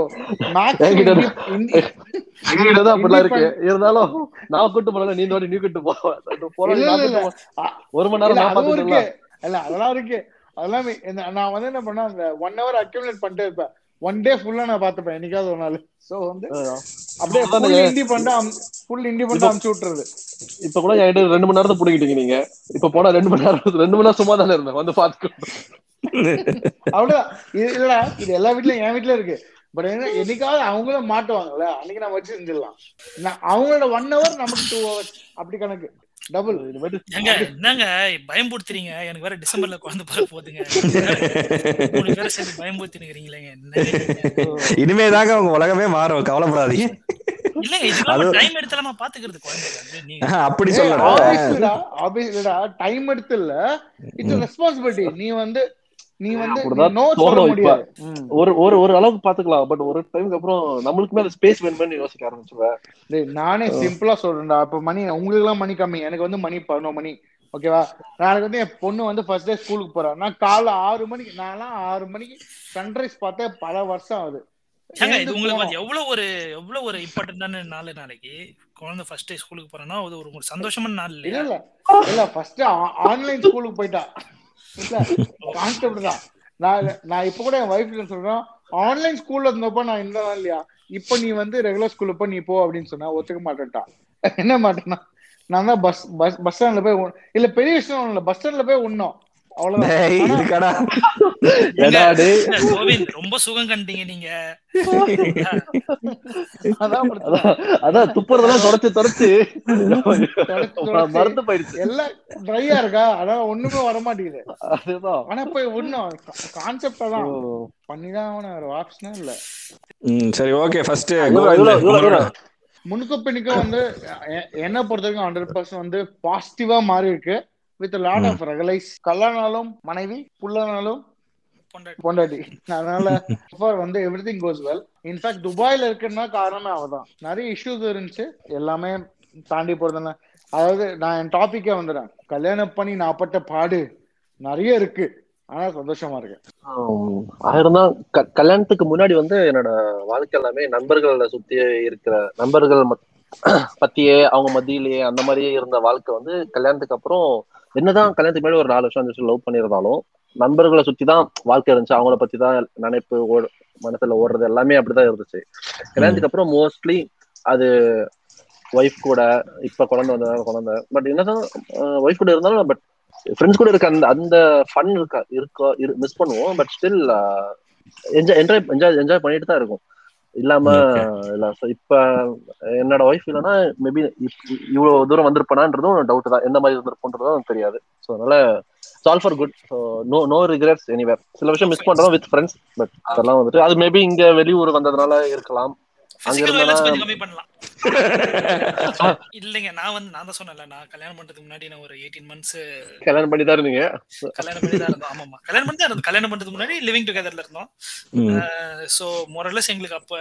இருக்கு. இருந்தாலும் நான் கூட்டு போனாலும் நீ நீ கூட்டு போ.
இல்ல இல்ல இல்ல.
ஒரு மணி நேரம்
இல்ல இல்ல அதெல்லாம் இருக்கு. அதெல்லாம் நான் வந்து என்ன அந்த ஒன் ஹவர் அக்யூமுலேட் பண்ணிட்டே இருப்பேன். ஒன் டே ஃபுல்லா நான் பார்த்துப்பேன் என்னைக்காவது ஒரு நாள். சோ வந்து அப்படியே ஃபுல் இண்டிபெண்டா ஃபுல் இண்டிபெண்டா அமுச்சு விட்டுறது.
இப்ப கூட என்கிட்ட ரெண்டு மணி நேரத்தை புடிக்கிட்டீங்க நீங்க. இப்ப போனா ரெண்டு மணி நேரம் ரெண்டு மணி நேரம் சும்மா தானே இருந்தேன் வந்து பாத்துக்கோ
அவ்வளவுதான். இது இல்லடா இது எல்லா வீட்லயும் என் வீட்ல இருக்கு. பட் என்ன என்னைக்காவது அவங்களும் மாட்டுவாங்கல்ல அன்னைக்கு நம்ம வச்சு செஞ்சிடலாம். அவங்களோட ஒன் ஹவர் நமக்கு டூ ஹவர்ஸ் அப்படி கணக்கு. டபுள்
என்னங்க பயம்படுத்துறீங்க? எனக்கு வேற டிசம்பர்ல குழந்தை பிறக்க போகுதுங்க. மூணு பேரை சேர்ந்து பயம்படுத்தினுக்கிறீங்களேங்க என்ன
இனிமே தாங்க உங்க உலகமே மாறும் கவலைப்படாதீங்க.
டைம் எடுத்தலாமா பாத்துக்கிறது குழந்தை வந்து நீங்க.
ஆஹ், அப்படி சொல்லடா
ஆப்வியஸ்லிடா ஆப்வியஸ்லிடா டைம் எடுத்து இல்ல. இட்ஸ் ரெஸ்பான்சிபிலிட்டி நீ வந்து நீ வந்து.
ஒரு ஒரு ஒரு அளவுக்கு பாத்துக்கலாம் பட் ஒரு டைமுக்கு அப்புறம் நம்மளுக்குமே அந்த ஸ்பேஸ் வேணும்னு யோசிக்க ஆரம்பிச்சுவேன்
டேய், நானே சிம்பிளா சொல்றேன்டா. இப்ப மணி உங்களுக்கு எல்லாம் மணி கம்மி. எனக்கு வந்து மணி பதினோரு மணி. ஓகேவா? நாளைக்கு வந்து என் பொண்ணு வந்து ஃபர்ஸ்ட் டே ஸ்கூலுக்கு போறா. நான் காலைல ஆறு மணிக்கு நான்லாம் ஆறு மணிக்கு சன்ரைஸ் பார்த்தே பல வருஷம் ஆகுது.
இது உங்களுக்கு எவ்வளவு ஒரு எவ்வளவு ஒரு இம்பார்ட்டன்டான நாள் நாளைக்கு? குழந்தை ஃபர்ஸ்ட் டே ஸ்கூலுக்கு போறேன்னா அது ஒரு ஒரு சந்தோஷமான நாள்
இல்ல இல்ல. ஃபர்ஸ்ட் ஆன்லைன் ஸ்கூலுக்கு போயிட்டா. கான்செப்ட் தான் நான் நான் இப்ப கூட என் வைஃப் சொல்றேன் ஆன்லைன் ஸ்கூல்ல இருந்தப்ப நான் இந்த இல்லையா? இப்ப நீ வந்து ரெகுலர் ஸ்கூல்ல போய் நீ போ அப்படின்னு சொன்னா ஒத்துக்க மாட்டேன்ட்டான். என்ன மாட்டேன்னா? நான் தான் பஸ் பஸ் பஸ் ஸ்டாண்ட்ல போய் இல்ல பெரிய விஷயம் இல்ல பஸ் ஸ்டாண்ட்ல போய் உண்ணோம். ஆனா-
ரொம்ப சுகம் கண்டீங்க நீங்க.
அதான்
துப்புறதெல்லாம் தொடச்சு தொடச்சு. மறந்து போயிடுச்சு.
எல்லாம் ட்ரையா இருக்கா? அதான் ஒண்ணுமே வர மாட்டேங்குது
அதுதான்.
ஆனா போய் உண்ணும் கான்செப்ட் தான். பண்ணிதான் ஆகணும் வேற ஆப்ஷனே இல்ல.
சரி ஓகே ஃபர்ஸ்ட்.
முன்னுக்கு பின்னுக்கு வந்து என்ன பொறுத்த வரைக்கும் ஹண்ட்ரட் பர்சன்ட் வந்து பாசிட்டிவா மாறி இருக்கு வித் லாட் ஆஃப் ரெகலைஸ் கல்யாணாலும் மனைவி புள்ளனாலும்
பொண்டாட்டி.
அதனால வந்து everything goes well in fact துபாயில இருக்குன்னா காரணமே அவதான். நிறைய இஷ்யூஸ் இருந்துச்சு. எல்லாமே தாண்டி போறதுனா அதாவது நான் என் டாபிக்கே வந்துடுறேன். கல்யாணம் பண்ணி நான் பட்ட பாடு நிறைய இருக்கு. ஆனா சந்தோஷமா இருக்கு.
ஆம், ஆயிரம் தான் க- கல்யாணத்துக்கு முன்னாடி வந்து என்னோட வாழ்க்கை எல்லாமே நண்பர்களை சுத்தி இருக்கிற நண்பர்கள் மத்- பத்தியே அவங்க மத்தியிலேயே அந்த மாதிரியே இருந்த வாழ்க்கை வந்து கல்யாணத்துக்கு அப்புறம் என்னதான் கல்யாணத்துக்கு முன்னாடி ஒரு நாலு வருஷம் அஞ்சு வருஷம் லவ் பண்ணியிருந்தாலும் நண்பர்களை சுத்தி தான் வாழ்க்கை இருந்துச்சு. அவங்கள பத்தி தான் நினைப்பு ஓடு மனசுல ஓடுறது எல்லாமே அப்படிதான் இருந்துச்சு. கல்யாணத்துக்கு அப்புறம் மோஸ்ட்லி அது ஒய்ஃப் கூட இப்ப குழந்தை வந்ததால குழந்தை. பட் என்னதான் ஒய்ஃப் கூட இருந்தாலும் பட் ஃப்ரெண்ட்ஸ் கூட இருக்க அந்த அந்த ஃபன் இருக்கா இருக்கோ மிஸ் பண்ணுவோம். But still enjoy enjoy enjoy enjoy பண்ணிட்டு தான் இருக்கும். இல்லாம. இல்ல so இப்ப என்னோட ஒய்ஃப் இல்லைன்னா மேபி இவ்வளவு தூரம் வந்திருப்பனான்றதும் டவுட் தான். எந்த மாதிரி இருந்திருப்போன்றதும் தெரியாது. ஸோ அதனால so far good so no no regrets anywhere சில விஷயம் மிஸ் பண்றோம் வித் ஃப்ரெண்ட்ஸ் பட் அதெல்லாம் வந்துட்டு அது மேபி இங்க வெளியூர் வந்ததுனால இருக்கலாம். [laughs]
இல்லைங்க நான் வந்து நான் தான் சொன்னேன்ல நான் கல்யாணம் பண்றதுக்கு முன்னாடி நான் ஒரு எயிட்டீன் மந்த்ஸ்
கல்யாணம் பண்ணி தான் இருந்தீங்க?
கல்யாணம் பண்ணி தான் இருந்தோம். ஆமாமா கல்யாணம் பண்ணி தான் இருந்தோம். கல்யாணம் பண்றதுக்கு முன்னாடி லிவிங் டுகெதர்ல இருந்தோம். ஸோ மொரலஸ் எங்களுக்கு அப்ப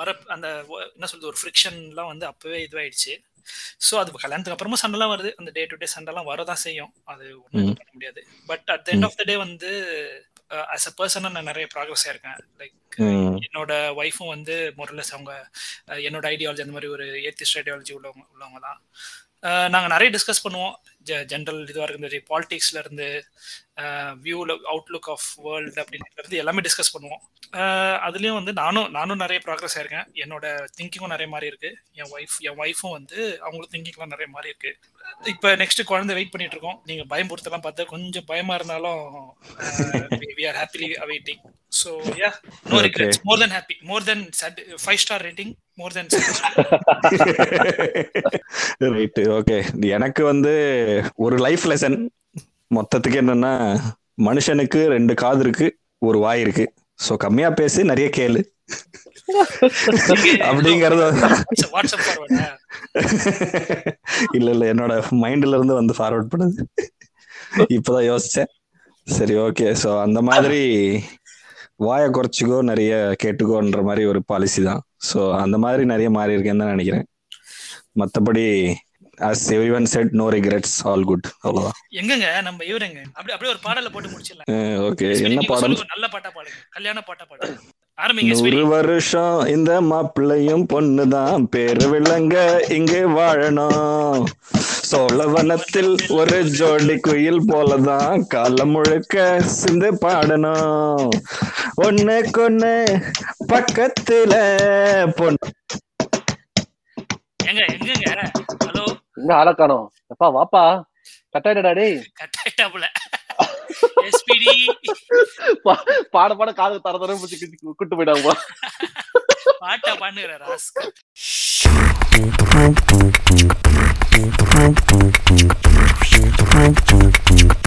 வர அந்த என்ன சொல்றது ஒரு ஃப்ரிக்ஷன்லாம் வந்து அப்பவே இதுவாயிடுச்சு. ஸோ அது கல்யாணத்துக்கு அப்புறமா சண்டைலாம் வருது. அந்த டே டு டே சண்டைலாம் வரதான் செய்யும். அது ஒன்றும் பண்ண முடியாது. But at the end of the day வந்து ஆஸ் அ பர்சனாக நான் நிறைய ப்ராக்ரஸ் ஆயிருக்கேன் லைக் என்னோட ஒய்ஃபும் வந்து மொரலஸ் அவங்க என்னோட ஐடியாலஜி அந்த மாதிரி ஒரு ஏத்திஸ்ட் ஐடியாலஜி உள்ளவங்க உள்ளவங்க தான். அஹ், நாங்க நிறைய டிஸ்கஸ் பண்ணுவோம். ஜென்ரல் இதுவாக இருந்து பாலிடிக்ஸ்ல இருந்து வியூல அவுட்லுக் ஆஃப் வேர்ல்டு அப்படின்றது எல்லாமே டிஸ்கஸ் பண்ணுவோம். அதுலயும் வந்து நானும் நானும் நிறைய ப்ராக்ரஸ் ஆயிருக்கேன். என்னோட திங்கிங்கும் நிறைய மாறி இருக்கு. என் ஒய்ஃப் என் ஒய்ஃபும் வந்து அவங்களுக்கு திங்கிங்லாம் நிறைய மாறி இருக்கு. இப்ப நெக்ஸ்ட் குழந்தை வெயிட் பண்ணிட்டு இருக்கோம். நீங்க பயம்படுத்தலாம் பார்த்தா கொஞ்சம் பயமா இருந்தாலும் we are happily awaiting so yeah no. Regrets more than happy more than five star rating more than
right okay எனக்கு வந்து ஒரு லைஃப் லெசன் மொத்தத்துக்கு என்னன்னா மனுஷனுக்கு ரெண்டு காது இருக்கு ஒரு வாய் இருக்கு. சோ கம்மியா பேசு நிறைய கேளு. [laughs] அப்படிங்கறது [laughs] இல்ல இல்ல என்னோட மைண்ட்ல இருந்து வந்து ஃபார்வர்ட் பண்ணுது. இப்பதான் யோசிச்சேன். சரி ஓகே சோ அந்த மாதிரி வாயை குறைச்சிக்கோ நிறைய கேட்டுக்கோன்ற மாதிரி ஒரு பாலிசி தான். சோ அந்த மாதிரி நிறைய மாறி இருக்கேன்னு தான் நினைக்கிறேன். மத்தபடி as everyone said no regrets all good அவ்வளவுதான்.
எங்கங்க? நம்ம இவருங்க. அப்படி அப்படியே ஒரு பாடல போட்டு முடிச்சிடலாம்.
ஓகே என்ன பாடல்?
நல்ல பாட்டா பாடுங்க. கல்யாண பாட்டா பாடுங்க. ஸ்வீடி.
வருஷம் இந்த மாப்பிள்ளையும் பொண்ணுதான். பேரு விளங்க இங்கே வாழணும். சோழவனத்தில் ஒரு ஜோடி குயில் போலதான் காலம் முழுக்க சிந்து பாடணும். ஒண்ணு கொண்ணு பக்கத்துல பொண்ணு.
எங்க எங்கங்க? ஹலோ.
எங்க ஆள காணோம். எப்பா வாப்பா. கட்டாயிடா டேய்.
கட்டாயிட்டாப்புல. எஸ்பிடி
பாட பாட காது தர தர கூட்டு போயிடாங்க
பாட்டா பண்ணுற ராஸ்கா Thank.